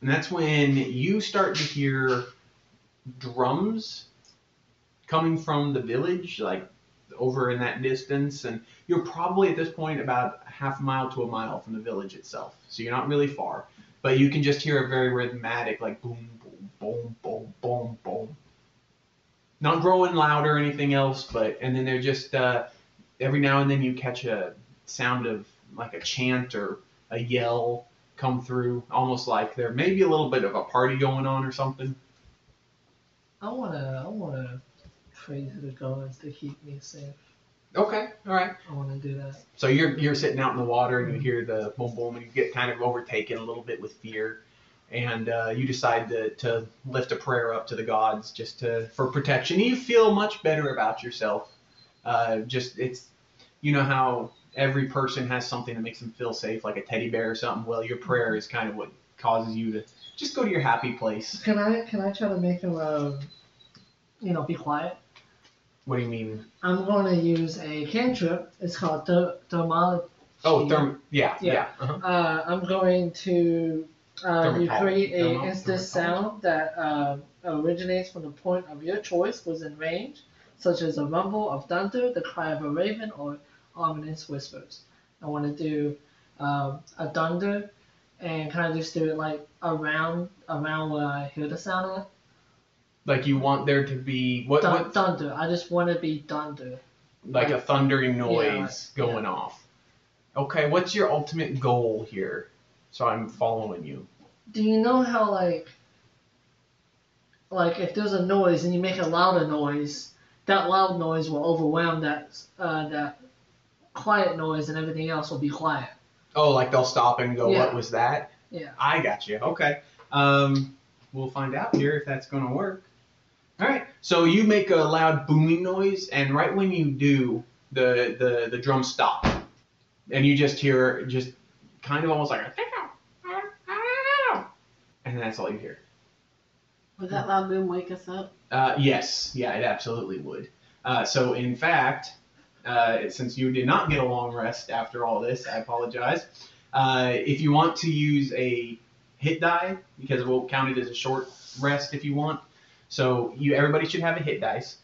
and that's when you start to hear drums coming from the village, like over in that distance, and you're probably at this point about half a mile to a mile from the village itself, so you're not really far. But you can just hear a very rhythmic, like boom, boom, boom, boom, boom, boom, not growing loud or anything else, but and then they're just uh, every now and then you catch a sound of like a chant or a yell come through, almost like there may be a little bit of a party going on or something.
I wanna, I wanna pray to the gods to keep me safe.
Okay, all right.
I wanna do that.
So you're you're sitting out in the water and you hear the boom boom and you get kind of overtaken a little bit with fear, and uh, you decide to, to lift a prayer up to the gods just to for protection. You feel much better about yourself. Uh, just it's you know how every person has something that makes them feel safe, like a teddy bear or something. Well, your prayer is kind of what causes you to just go to your happy place.
Can I, can I try to make him, um, you know, be quiet?
What do you mean?
I'm gonna use a cantrip. It's called ther- thermology.
Oh, therm. Yeah, yeah.
Yeah.
Uh-huh.
Uh, I'm going to uh, you create a
Thermo-
instant sound that uh, originates from the point of your choice within range, such as a rumble of thunder, the cry of a raven, or ominous whispers. I want to do um, a thunder, and kind of just do it like around around where I hear the sound at.
Like you want there to be what?
Thun-
what
thunder. I just want to be thunder.
like a thundering
Yeah,
noise going off. Okay, what's your ultimate goal here? So I'm following you.
Do you know how like like if there's a noise and you make a louder noise, that loud noise will overwhelm that uh, that quiet noise and everything else will be quiet.
Oh, like they'll stop and go,
Yeah.
"What was that?"
Yeah.
I got you. Okay. Um, we'll find out here if that's gonna work. All right. So you make a loud booming noise, and right when you do, the the the drums stop, and you just hear just kind of almost like a and that's all you hear.
Would that loud boom wake us up?
Uh, yes, yeah, it absolutely would. Uh, so, in fact, uh, since you did not get a long rest after all this, I apologize. Uh, if you want to use a hit die, because we'll count it as a short rest if you want. So, you everybody should have a hit dice.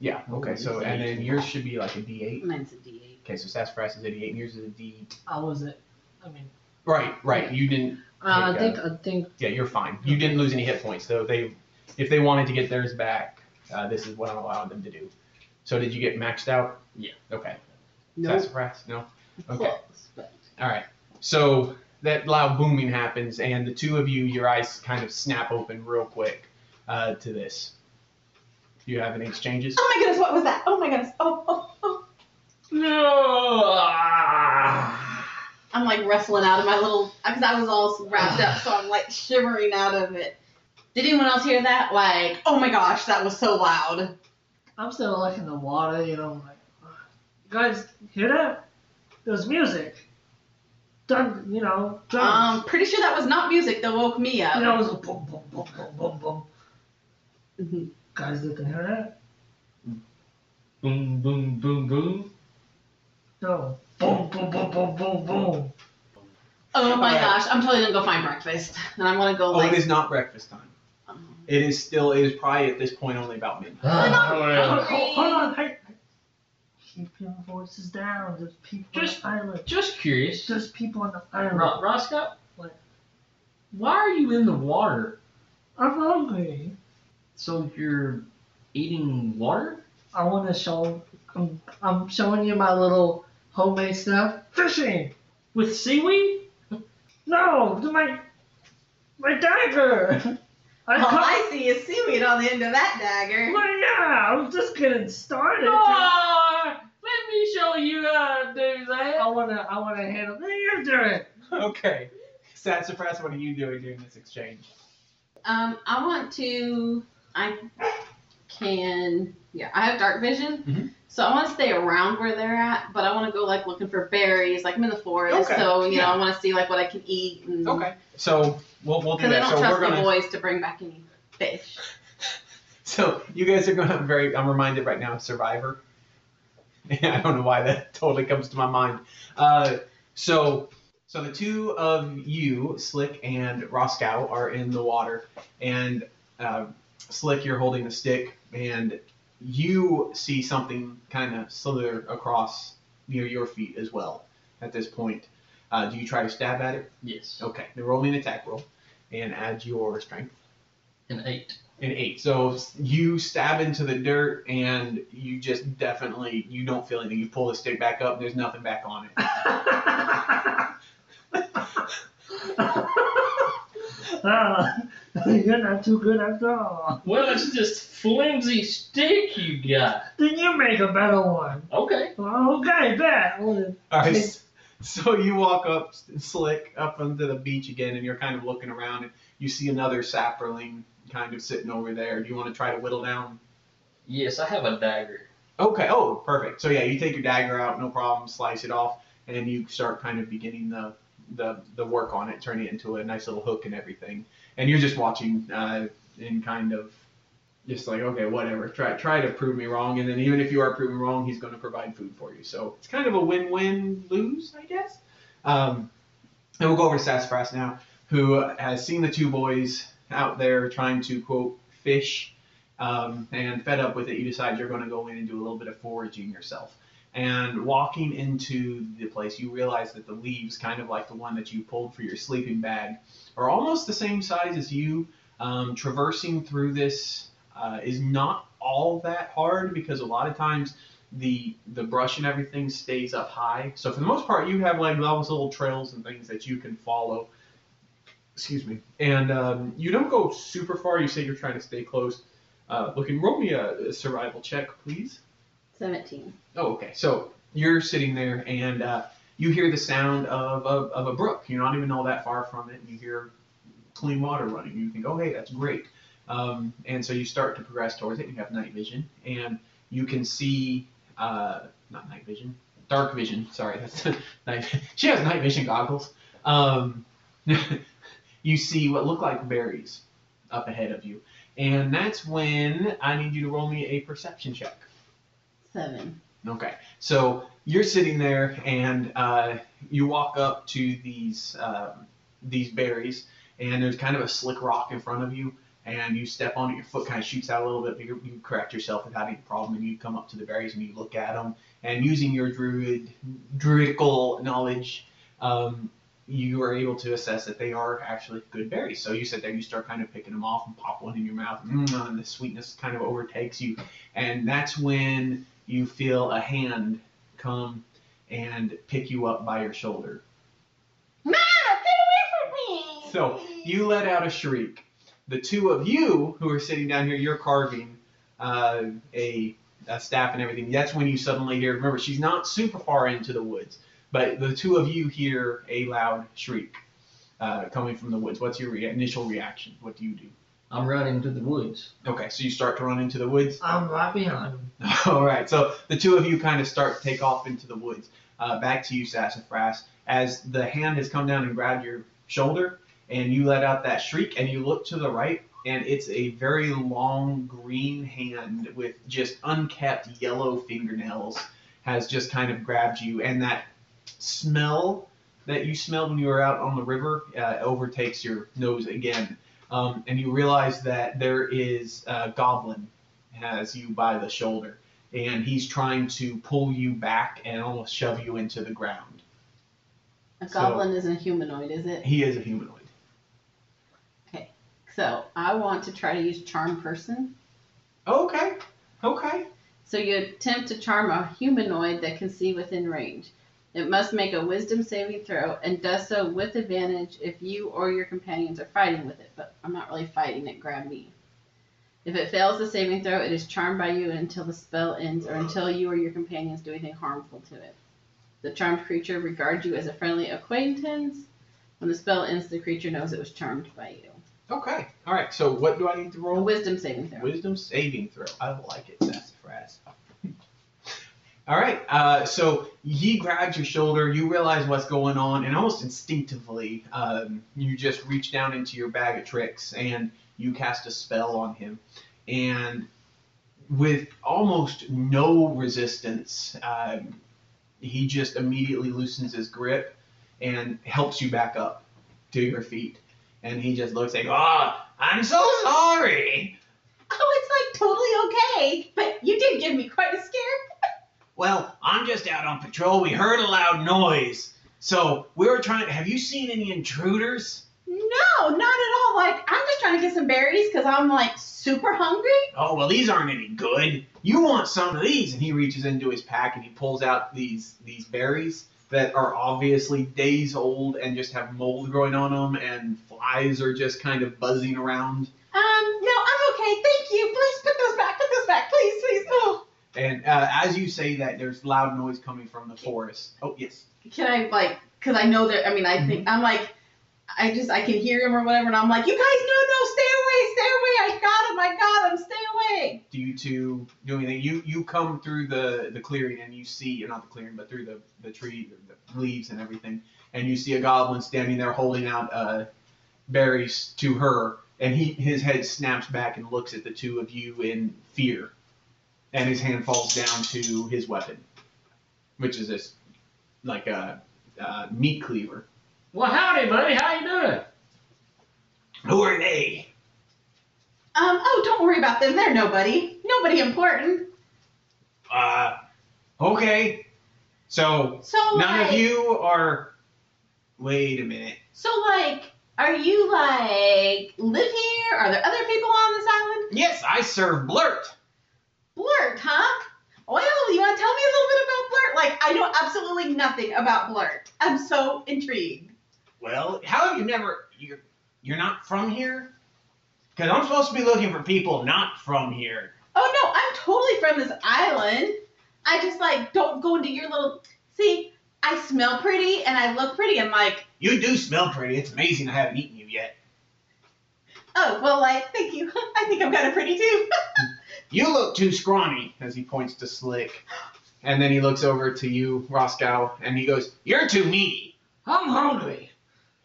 Yeah. Okay. So and then yours should be like a D8.
Mine's a D8.
Okay. So Sassafras is a D8 and yours is a D.
I wasn't. I mean,
Right. Right. You didn't.
uh, I think I think
Yeah. You're fine. You didn't lose any hit points though. They, if they wanted to get theirs back, uh, this is what I'm allowing them to do. So did you get maxed out?
Yeah.
Okay.
Nope.
Surprise? No. Okay.
Close, but
All right. So that loud booming happens, and the two of you, your eyes kind of snap open real quick uh, to this. Do you have any exchanges?
Oh my goodness, what was that? Oh my goodness. Oh, oh, oh.
No.
I'm like wrestling out of my little, because I was all wrapped up, so I'm like shivering out of it. Did anyone else hear that? Like, oh my gosh, that was so loud.
I'm still like in the water. You know, like you guys hear that? There's music. Drum, you know, drums.
Um, pretty sure that was not music that woke me up.
you know, it was a boom, boom, boom, boom, boom, boom.
Mhm.
Guys didn't hear that?
Boom, boom, boom, boom.
No. Boom, boom, boom, boom, boom, boom.
Oh my
Alright.
gosh, I'm totally gonna go find breakfast, and I'm gonna go
Oh,
like.
it is not breakfast time.
Um,
It is still. It is probably at this point only about midnight.
Hold on, hold, hold on, hey. Keep your voices down. There's people
Just-
on the island.
Just curious.
There's people on the island.
Ro- Roscoe?
What?
Why are you in the water?
I'm hungry.
So you're eating water?
I want to show. I'm, I'm showing you my little homemade stuff. Fishing.
With seaweed?
No, my my dagger. I
All
caught.
I see is seaweed on the end of that dagger.
Well, yeah, I'm just getting started.
Oh, let me show you how to do that.
I wanna, I wanna handle. What are you doing?
Okay. Sassafras, what are you doing during this exchange?
Um, I want to. I can. Yeah, I have dark vision,
Mhm.
so I want to stay around where they're at, but I want to go like looking for berries. Like I'm in the forest,
Okay,
so you
yeah.
know I want to see like what I can eat. And,
Okay. So we'll we'll do that.
don't
So
trust
we're
the
gonna.
boys to bring back any fish.
So you guys are gonna very. I'm reminded right now of Survivor. I don't know why that totally comes to my mind. Uh, so so the two of you, Slick and Roscoe, are in the water, and uh, Slick, you're holding the stick, and you see something kind of slither across near your feet as well. At this point, uh, do you try to stab at it?
Yes.
Okay, then roll me an attack roll, and add your strength.
An eight.
An eight. So you stab into the dirt, and you just definitely you don't feel anything. You pull the stick back up, and there's nothing back on it.
Ah, you're not too good after all.
Well, it's just flimsy stick you got.
Then you make a better one.
Okay.
Well, okay, bet.
All right. So you walk up, slick, up onto the beach again, and you're kind of looking around, and you see another sapperling kind of sitting over there. Do you want to try to whittle down?
Yes, I have a dagger.
Okay. Oh, perfect. So yeah, you take your dagger out, no problem, slice it off, and you start kind of beginning the the the work on it, turning it into a nice little hook and everything. And you're just watching uh, and kind of just like okay, whatever. Try try to prove me wrong, and then even if you are proven wrong, he's going to provide food for you. So it's kind of a win-win lose, I guess. Um, and we'll go over to Sassafras now, who has seen the two boys out there trying to quote fish um, and fed up with it, you decide you're going to go in and do a little bit of foraging yourself. And walking into the place, you realize that the leaves, kind of like the one that you pulled for your sleeping bag, are almost the same size as you. Um, traversing through this uh, is not all that hard because a lot of times the the brush and everything stays up high. So for the most part, you have like those little trails and things that you can follow. Excuse me. And um, you don't go super far. You say you're trying to stay close. Uh, looking, roll me a, a survival check, please.
17.
Oh, okay. So you're sitting there and uh, you hear the sound of, of, of a brook. You're not even all that far from it. And you hear clean water running. You think, oh, hey, that's great. Um, and so you start to progress towards it. You have night vision, and you can see uh, not night vision, dark vision. Sorry, that's night. She has night vision goggles. Um, you see what look like berries up ahead of you, and that's when I need you to roll me a perception check.
7.
Okay, so you're sitting there and uh, you walk up to these um, these berries, and there's kind of a slick rock in front of you, and you step on it, your foot kind of shoots out a little bit, but you, you correct yourself without any problem, and you come up to the berries and you look at them, and using your druid druidical knowledge, um, you are able to assess that they are actually good berries. So you sit there, you start kind of picking them off and pop one in your mouth, mm, and the sweetness kind of overtakes you, and that's when you feel a hand come and pick you up by your shoulder.
Mom, get away from me!
So you let out a shriek. The two of you who are sitting down here, you're carving uh, a, a staff and everything. That's when you suddenly hear. Remember, she's not super far into the woods, but the two of you hear a loud shriek uh, coming from the woods. What's your rea- initial reaction? What do you do?
I'm running to the woods.
Okay, so you start to run into the woods.
I'm right behind him.
All right, so the two of you kind of start to take off into the woods. Uh, back to you, Sassafras. As the hand has come down and grabbed your shoulder, and you let out that shriek, and you look to the right, and it's a very long green hand with just unkept yellow fingernails has just kind of grabbed you, and that smell that you smelled when you were out on the river uh, overtakes your nose again. Um, and you realize that there is a goblin has you by the shoulder, and he's trying to pull you back and almost shove you into the ground.
A
So-
goblin isn't a humanoid, is it?
He is a humanoid.
Okay, so I want to try to use charm person.
Okay. Okay.
So you attempt to charm a humanoid that can see within range. It must make a wisdom saving throw and does so with advantage if you or your companions are fighting with it, but I'm not really fighting it, grab me. If it fails the saving throw, it is charmed by you until the spell ends or until you or your companions do anything harmful to it. The charmed creature regards you as a friendly acquaintance. When the spell ends, the creature knows it was charmed by you.
Okay. All right. So what do I need to
A
roll?
wisdom saving throw.
Wisdom saving throw. I like it, Sassafras. All right. Uh, so he grabs your shoulder. You realize what's going on, and almost instinctively, um, you just reach down into your bag of tricks and you cast a spell on him. And with almost no resistance, um, he just immediately loosens his grip and helps you back up to your feet. And he just looks like, "Oh, I'm so sorry."
Oh, it's like totally okay, but you did give me quite a scare.
Well, I'm just out on patrol. We heard a loud noise. So we were trying. Have you seen any intruders?
No, not at all. Like, I'm just trying to get some berries because I'm like super hungry.
Oh, well, these aren't any good. You want some of these? And he reaches into his pack and he pulls out these these berries that are obviously days old and just have mold growing on them, and flies are just kind of buzzing around.
Um, no, I'm okay. Thank you. Please put those back. Put those back, please, please. Oh.
And uh, as you say that, there's loud noise coming from the forest. Oh, yes.
Can I like? Because I know that. I mean, I think I'm like, I just I can hear him or whatever, and I'm like, you guys, no, no, stay away, stay away. I got him. I got him. Stay away.
do you two do anything? You you come through the the clearing and you see, not the clearing, but through the the tree, the leaves and everything, and you see a goblin standing there holding out uh, berries to her, and he his head snaps back and looks at the two of you in fear, and his hand falls down to his weapon, which is this like a, uh meat cleaver.
Well, howdy, buddy. How you doing?
Who are they?
Um, oh, don't worry about them. They're nobody. Nobody important.
Uh, okay. So
So
none
like,
of you are. Wait a minute.
So like, are you like live here? Are there other people on this island?
Yes, I serve Blurt.
Blurt, huh? Well, you want to tell me a little bit about Blurt? Like, I know absolutely nothing about Blurt. I'm so intrigued.
Well, how have you never? You're you're not from here? Because I'm supposed to be looking for people not from here.
Oh no, I'm totally from this island. I just like don't go into your little. See, I smell pretty and I look pretty. I'm like,
You do smell pretty. It's amazing I haven't eaten you yet.
oh well, like thank you. I think I'm kind of pretty too.
You look too scrawny, as he points to Slick. And then he looks over to you, Roscoe, and he goes, You're too meaty.
I'm hungry.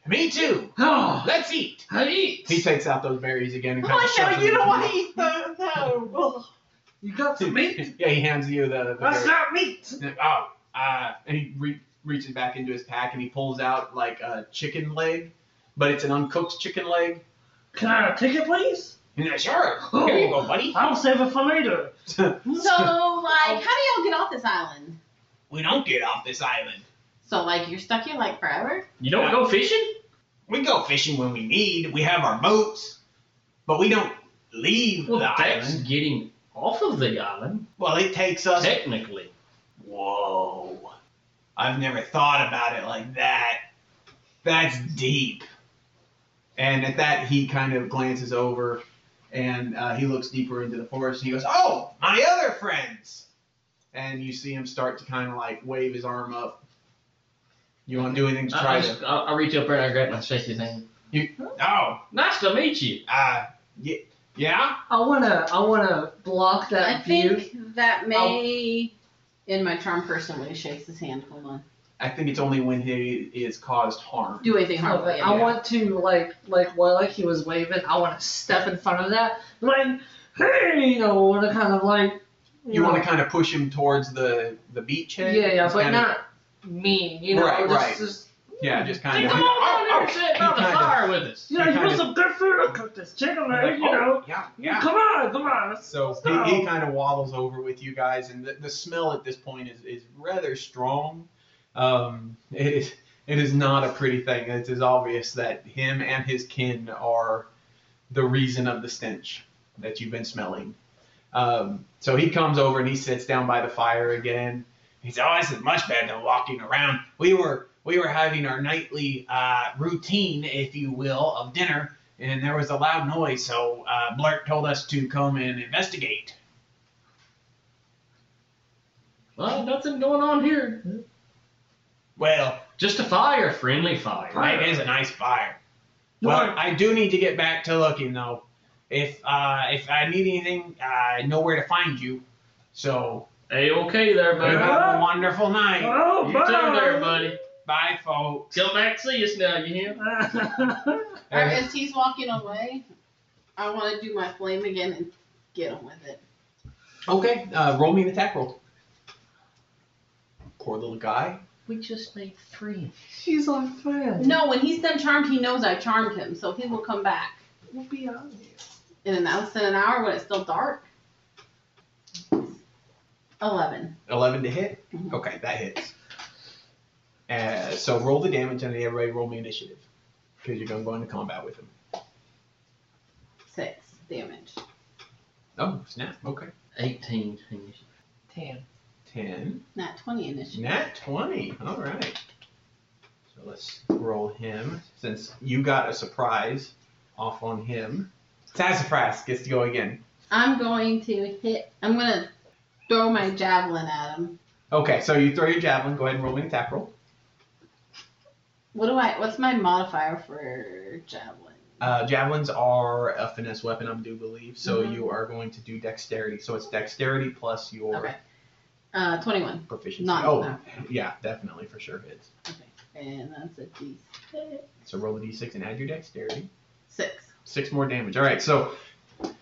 Me too.
Oh,
Let's eat.
I eat.
He takes out those berries again and
oh,
kind of shoves them
you don't want to eat the no. Ugh.
You got some meat?
yeah, he hands you the, the
That's
berries.
not meat.
Oh, uh, and he re- reaches back into his pack and he pulls out like a chicken leg, but it's an uncooked chicken leg.
Can I have a ticket, please?
Yeah, sure. Here you go, buddy.
I'll save it for later.
So, like, how do y'all get off this island?
we don't get off this island.
So, like, you're stuck here like forever?
You don't
Yeah.
go fishing?
We go fishing when we need. We have our boats, but we don't leave
Well,
the
that's
island.
getting off of the island,
Well, it takes us.
technically.
Whoa. I've never thought about it like that. That's deep. And at that, he kind of glances over and uh, he looks deeper into the forest. And he goes, Oh, my other friends. And you see him start to kind of like wave his arm up. You want to do anything to try
I,
to.
just- I, I reach up there and I grab my shake his hand.
Oh,
Nice to meet you.
uh, y- yeah?
I wanna, I wanna block that
I
view.
think that may, in my charm person, when he shakes his hand. Hold on.
I think it's only when he is caused harm.
Do anything harmful.
Okay,
yeah.
I want to like, like while like he was waving, I want to step in front of that, like, hey, you know, want to kind of like,
You want to kind of push him towards the, the beachhead?
yeah, yeah,
It's
but
kinda-
not mean, you know,
Right,
just,
right.
just
Yeah, just
Hey,
kind of.
come on oh, down here and oh, sit by the
kinda-
fire with us.
yeah,
You
you want
kinda-
some good food? I'll cook this chicken leg, you know.
Yeah,
Yeah.
yeah.
Come on, come on. Let's,
So he, he kind of waddles over with you guys, and the, the smell at this point is, is rather strong. Um, it is it is not a pretty thing. It is obvious that him and his kin are the reason of the stench that you've been smelling. Um, so he comes over and he sits down by the fire again. He says, "Oh, this is much better than walking around. We were we were having our nightly uh, routine, if you will, of dinner." and there was a loud noise, so uh, Blurt told us to come and investigate.
Well, nothing going on here.
Well,
Just a fire, friendly fire.
it is a nice fire. Well,
want-
I do need to get back to looking though. If uh, if I need anything, I know where to find you. So
Hey, okay there, buddy.
have a wonderful night.
Oh,
You
bye.
too there, buddy.
Bye, folks.
Come back see us now, you hear?
Or as he's walking away, I want to do my flame again and get him with it.
Okay, uh, roll me an attack roll. Poor little guy.
We just made three.
She's our friend.
No, when he's done charmed, he knows I charmed him, so he will come back.
We'll be out here.
In an less in an hour when it's still dark. Eleven.
11 to hit?
Mhm.
Okay, that hits. Uh, so roll the damage and then everybody roll me initiative. Because you're going to go into combat with him.
Six damage.
Oh, snap. Okay.
18 initiative.
Ten.
10.
Not twenty initiative.
Nat 20. All right. So let's roll him. Since you got a surprise off on him, Sassafras gets to go again.
I'm going to hit. I'm gonna throw my javelin at him.
Okay, so you throw your javelin. Go ahead and roll me an attack roll.
What do I? What's my modifier for javelin?
Uh, javelins are a finesse weapon, I do believe. So
Mhm.
you are going to do dexterity. So it's dexterity plus your
Okay. Uh, twenty-one.
proficiency.
Not-
oh,
no.
yeah, definitely for sure hits.
And that's a d6.
So roll the d6 and add your dexterity.
Six.
Six more damage. All right, so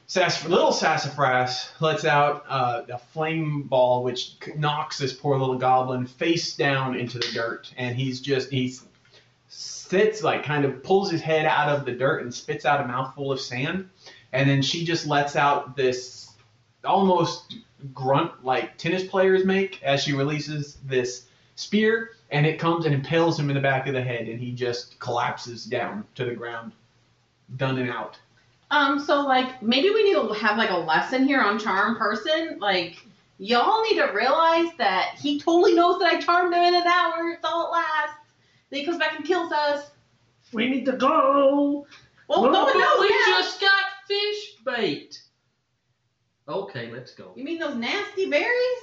Sass- little Sassafras lets out uh, a flame ball, which c- knocks this poor little goblin face down into the dirt, and he's just he's sits like kind of pulls his head out of the dirt and spits out a mouthful of sand, and then she just lets out this almost grunt like tennis players make as she releases this spear, and it comes and impales him in the back of the head, and he just collapses down to the ground, done and out.
Um, so like maybe we need to have like a lesson here on charm person. Like y'all need to realize that he totally knows that I charmed him in an hour. It's all it lasts. Then he comes back and kills us.
We need to go.
Well,
Well,
no one knows
we
that.
just got fish bait. Okay, let's go.
You mean those nasty berries?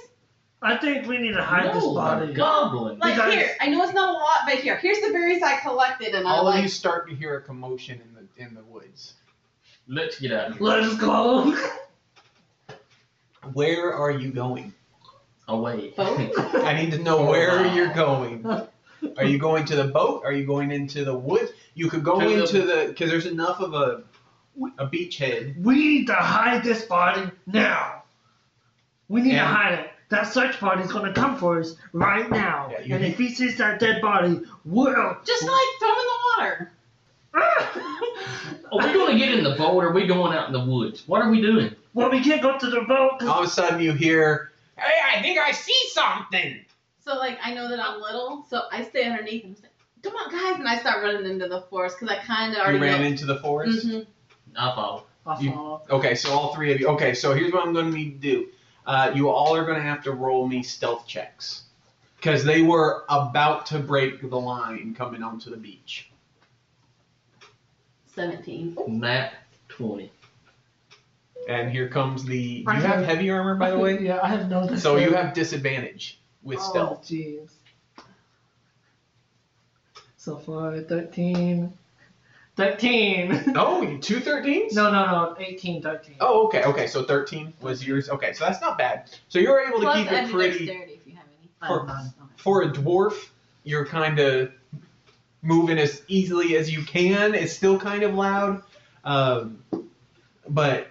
I think we need to hide this
No,
body.
the goblin.
Like
guys-
here, I know it's not a lot, but here, here's the berries I collected, and I
All of
like.
you start to hear a commotion in the in the woods.
Let's get out of here.
Let's go.
Where are you going?
Away.
Boat?
I need to know
For
where
while.
you're going. Are you going to the boat? Are you going into the woods? You could go
To the-
into the because there's enough of a a beachhead.
we need to hide this body now. We need to hide it. That search party's gonna come for us right now.
Yeah, you-
and if he sees that dead body, we'll
Just like throw in the water.
Are we gonna get in the boat or are we going out in the woods? What are we doing?
well, we can't go to the boat 'cause-
All of a sudden, you hear, "Hey, I think I see something."
So like I know that I'm little, so I stay underneath and I'm like, "Come on, guys!" and I start running into the forest because I kind of already
You ran
know.
into the forest.
Mhm.
I follow.
I
You-
fall.
Okay, so all three of you. Okay, so here's what I'm going to need to do. Uh, you all are going to have to roll me stealth checks because they were about to break the line coming onto the beach.
Seventeen.
Nat 20.
And here comes the. You
I
have
have-
heavy armor, by the way.
Yeah, I have no.
So you have disadvantage with stealth.
Oh, jeez. So far, 13. 13.
Oh, you two 13s?
no, no, no. 18, 13.
Oh, okay, okay. So 13 was yours. Okay, so that's not bad. So you were able to
Plus
keep it pretty.
dexterity if you have any.
For-
have
for a dwarf, you're kind of moving as easily as you can. It's still kind of loud, um, but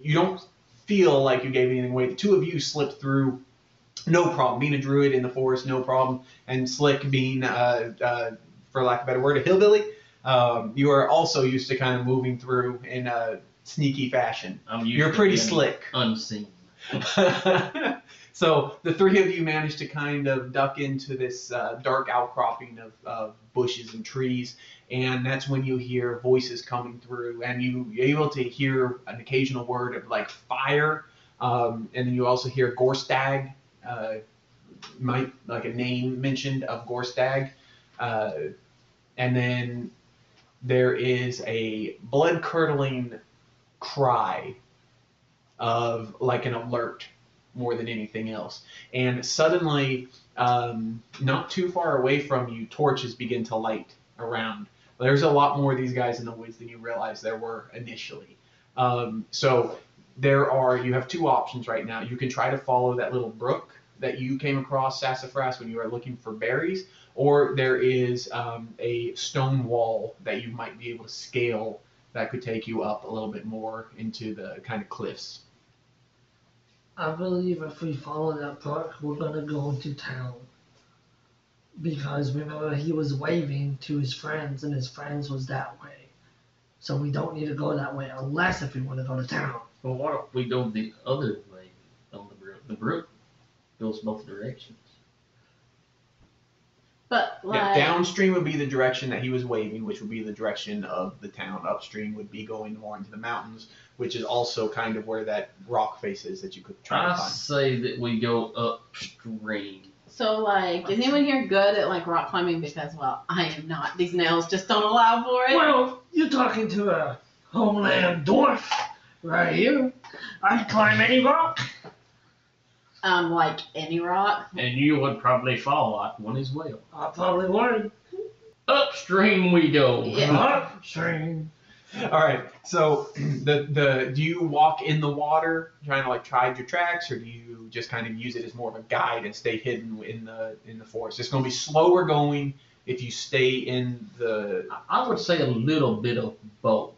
you don't feel like you gave anything away. The two of you slipped through, no problem. Being a druid in the forest, no problem. And Slick being, uh, uh, for lack of a better word, a hillbilly, um, you are also used to kind of moving through in a sneaky fashion. You're pretty slick.
Unseen.
so the three of you managed to kind of duck into this uh, dark outcropping of, of bushes and trees, and that's when you hear voices coming through, and you, you're able to hear an occasional word of like fire, um, and then you also hear Gorstag, uh, might like a name mentioned of Gorstag, uh, and then there is a blood curdling cry of like an alert more than anything else. And suddenly, um, not too far away from you, torches begin to light around. There's a lot more of these guys in the woods than you realize there were initially. Um, so there are you have two options right now. You can try to follow that little brook that you came across sassafras when you were looking for berries, or there is um, a stone wall that you might be able to scale that could take you up a little bit more into the kind of cliffs.
I believe if we follow that brook, we're gonna go into town. Because remember, he was waving to his friends, and his friends was that way. So we don't need to go that way unless if we want to go to town.
Well, why don't we go the other way on the brook? The brook goes both directions.
But like
Yeah, downstream would be the direction that he was waving, which would be the direction of the town. Upstream would be going more into the mountains, which is also kind of where that rock face is that you could try to
I
find.
say that we go upstream.
so like is anyone here good at like rock climbing? Because well, I am not. These nails just don't allow for it.
Well, you're talking to a homeland dwarf right here. I can climb any rock.
Um, like any rock.
And you would probably fall like one as well.
I probably would.
Upstream we go.
Yeah.
Upstream.
All right. So the the do you walk in the water trying to like hide your tracks, or do you just kind of use it as more of a guide and stay hidden in the in the forest? It's going to be slower going if you stay in the
I would say a little bit of both.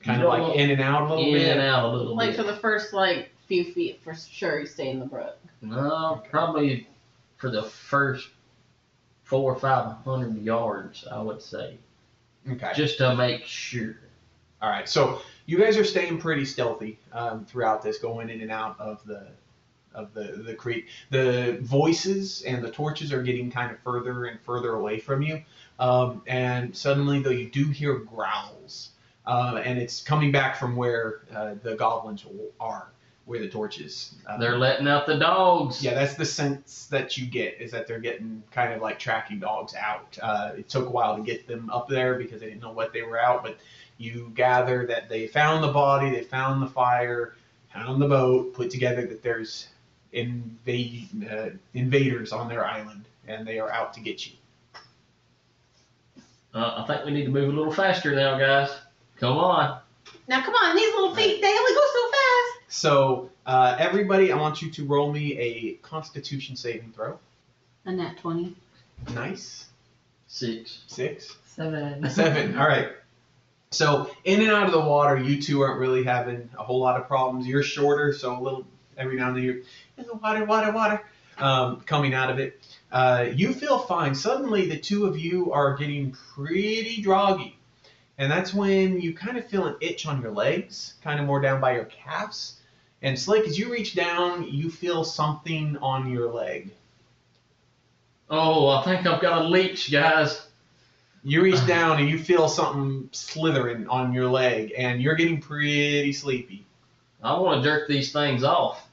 kind of like in and out a little
in
bit.
In and out a little
Like
bit.
Like for the first like few feet, for sure you stay in the brook.
No, probably for the first four or five hundred yards, I would say,
Okay.
just to make sure.
All right, so you guys are staying pretty stealthy um, throughout this, going in and out of the of the the creek. The voices and the torches are getting kind of further and further away from you, um, and suddenly, though, you do hear growls, uh, and it's coming back from where uh, the goblins are, where the torches. Uh,
They're letting out the dogs.
yeah, that's the sense that you get is that they're getting kind of like tracking dogs out. Uh, it took a while to get them up there because they didn't know what they were out, but you gather that they found the body, they found the fire, found the boat, put together that there's invade, uh, invaders on their island and they are out to get you.
Uh, I think we need to move a little faster now, guys. Come on.
Now come on, these little feet, they only go so fast.
So uh, everybody, I want you to roll me a Constitution saving throw.
A nat twenty.
Nice.
Six.
Six.
Seven.
Seven. All right. So in and out of the water, you two aren't really having a whole lot of problems. You're shorter, so a little every now and then you're in the water, water, water, um, coming out of it. Uh, you feel fine. Suddenly, the two of you are getting pretty droggy. And that's when you kind of feel an itch on your legs, kind of more down by your calves. And Slick, as you reach down, you feel something on your leg.
Oh, I think I've got a leech, guys.
You reach down and you feel something slithering on your leg, and you're getting pretty sleepy.
I want to jerk these things off.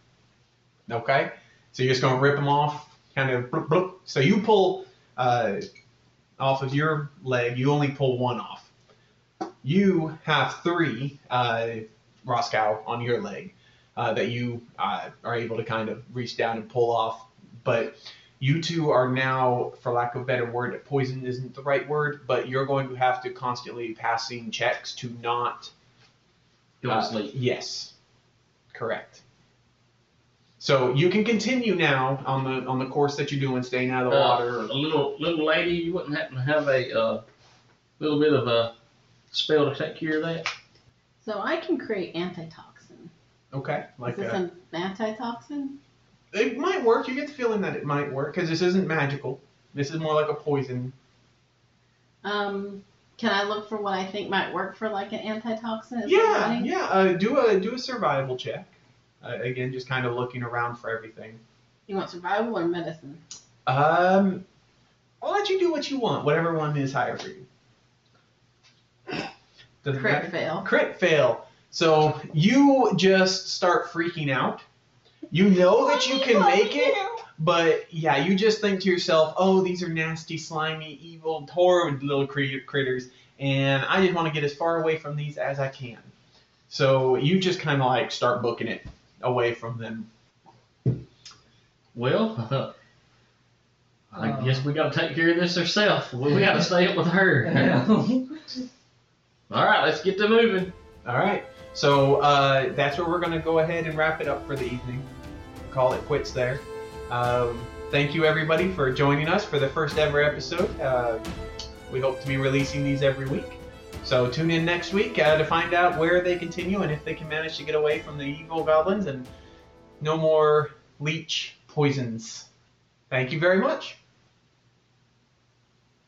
Okay, so you're just gonna rip them off, kind of. Bloop, bloop. So you pull uh, off of your leg. You only pull one off. You have three uh, Roscow on your leg uh, that you uh, are able to kind of reach down and pull off, but you two are now, for lack of a better word, poison isn't the right word, but you're going to have to constantly be passing checks to not
Go
uh,
sleep.
Yes, correct. So you can continue now on the on the course that you're doing, staying out of the
Uh,
water.
a little little lady, you wouldn't happen to have a uh, little bit of a spell to take care of that?
So I can create antitoxin.
Okay, like
Is this
uh,
an antitoxin?
it might work. You get the feeling that it might work because this isn't magical. This is more like a poison.
Um, can I look for what I think might work for like an antitoxin? Is
Yeah, yeah. Uh, do a do a survival check. Uh, again, just kind of looking around for everything.
You want survival or medicine?
Um, I'll let you do what you want. Whatever one is higher for you. Doesn't
Crit
matter.
fail.
Crit fail. So you just start freaking out. You know that you can make it, but yeah, you just think to yourself, "Oh, these are nasty, slimy, evil, horrid little crit- critters, and I just want to get as far away from these as I can." So you just kind of like start booking it away from them.
Well, I guess um, we got to take care of this ourselves. We got to stay up with her. All right, let's get to moving.
All right. So uh, that's where we're going to go ahead and wrap it up for the evening. Call it quits there. Um, thank you, everybody, for joining us for the first ever episode. Uh, we hope to be releasing these every week. So tune in next week uh, to find out where they continue and if they can manage to get away from the evil goblins and no more leech poisons. Thank you very much.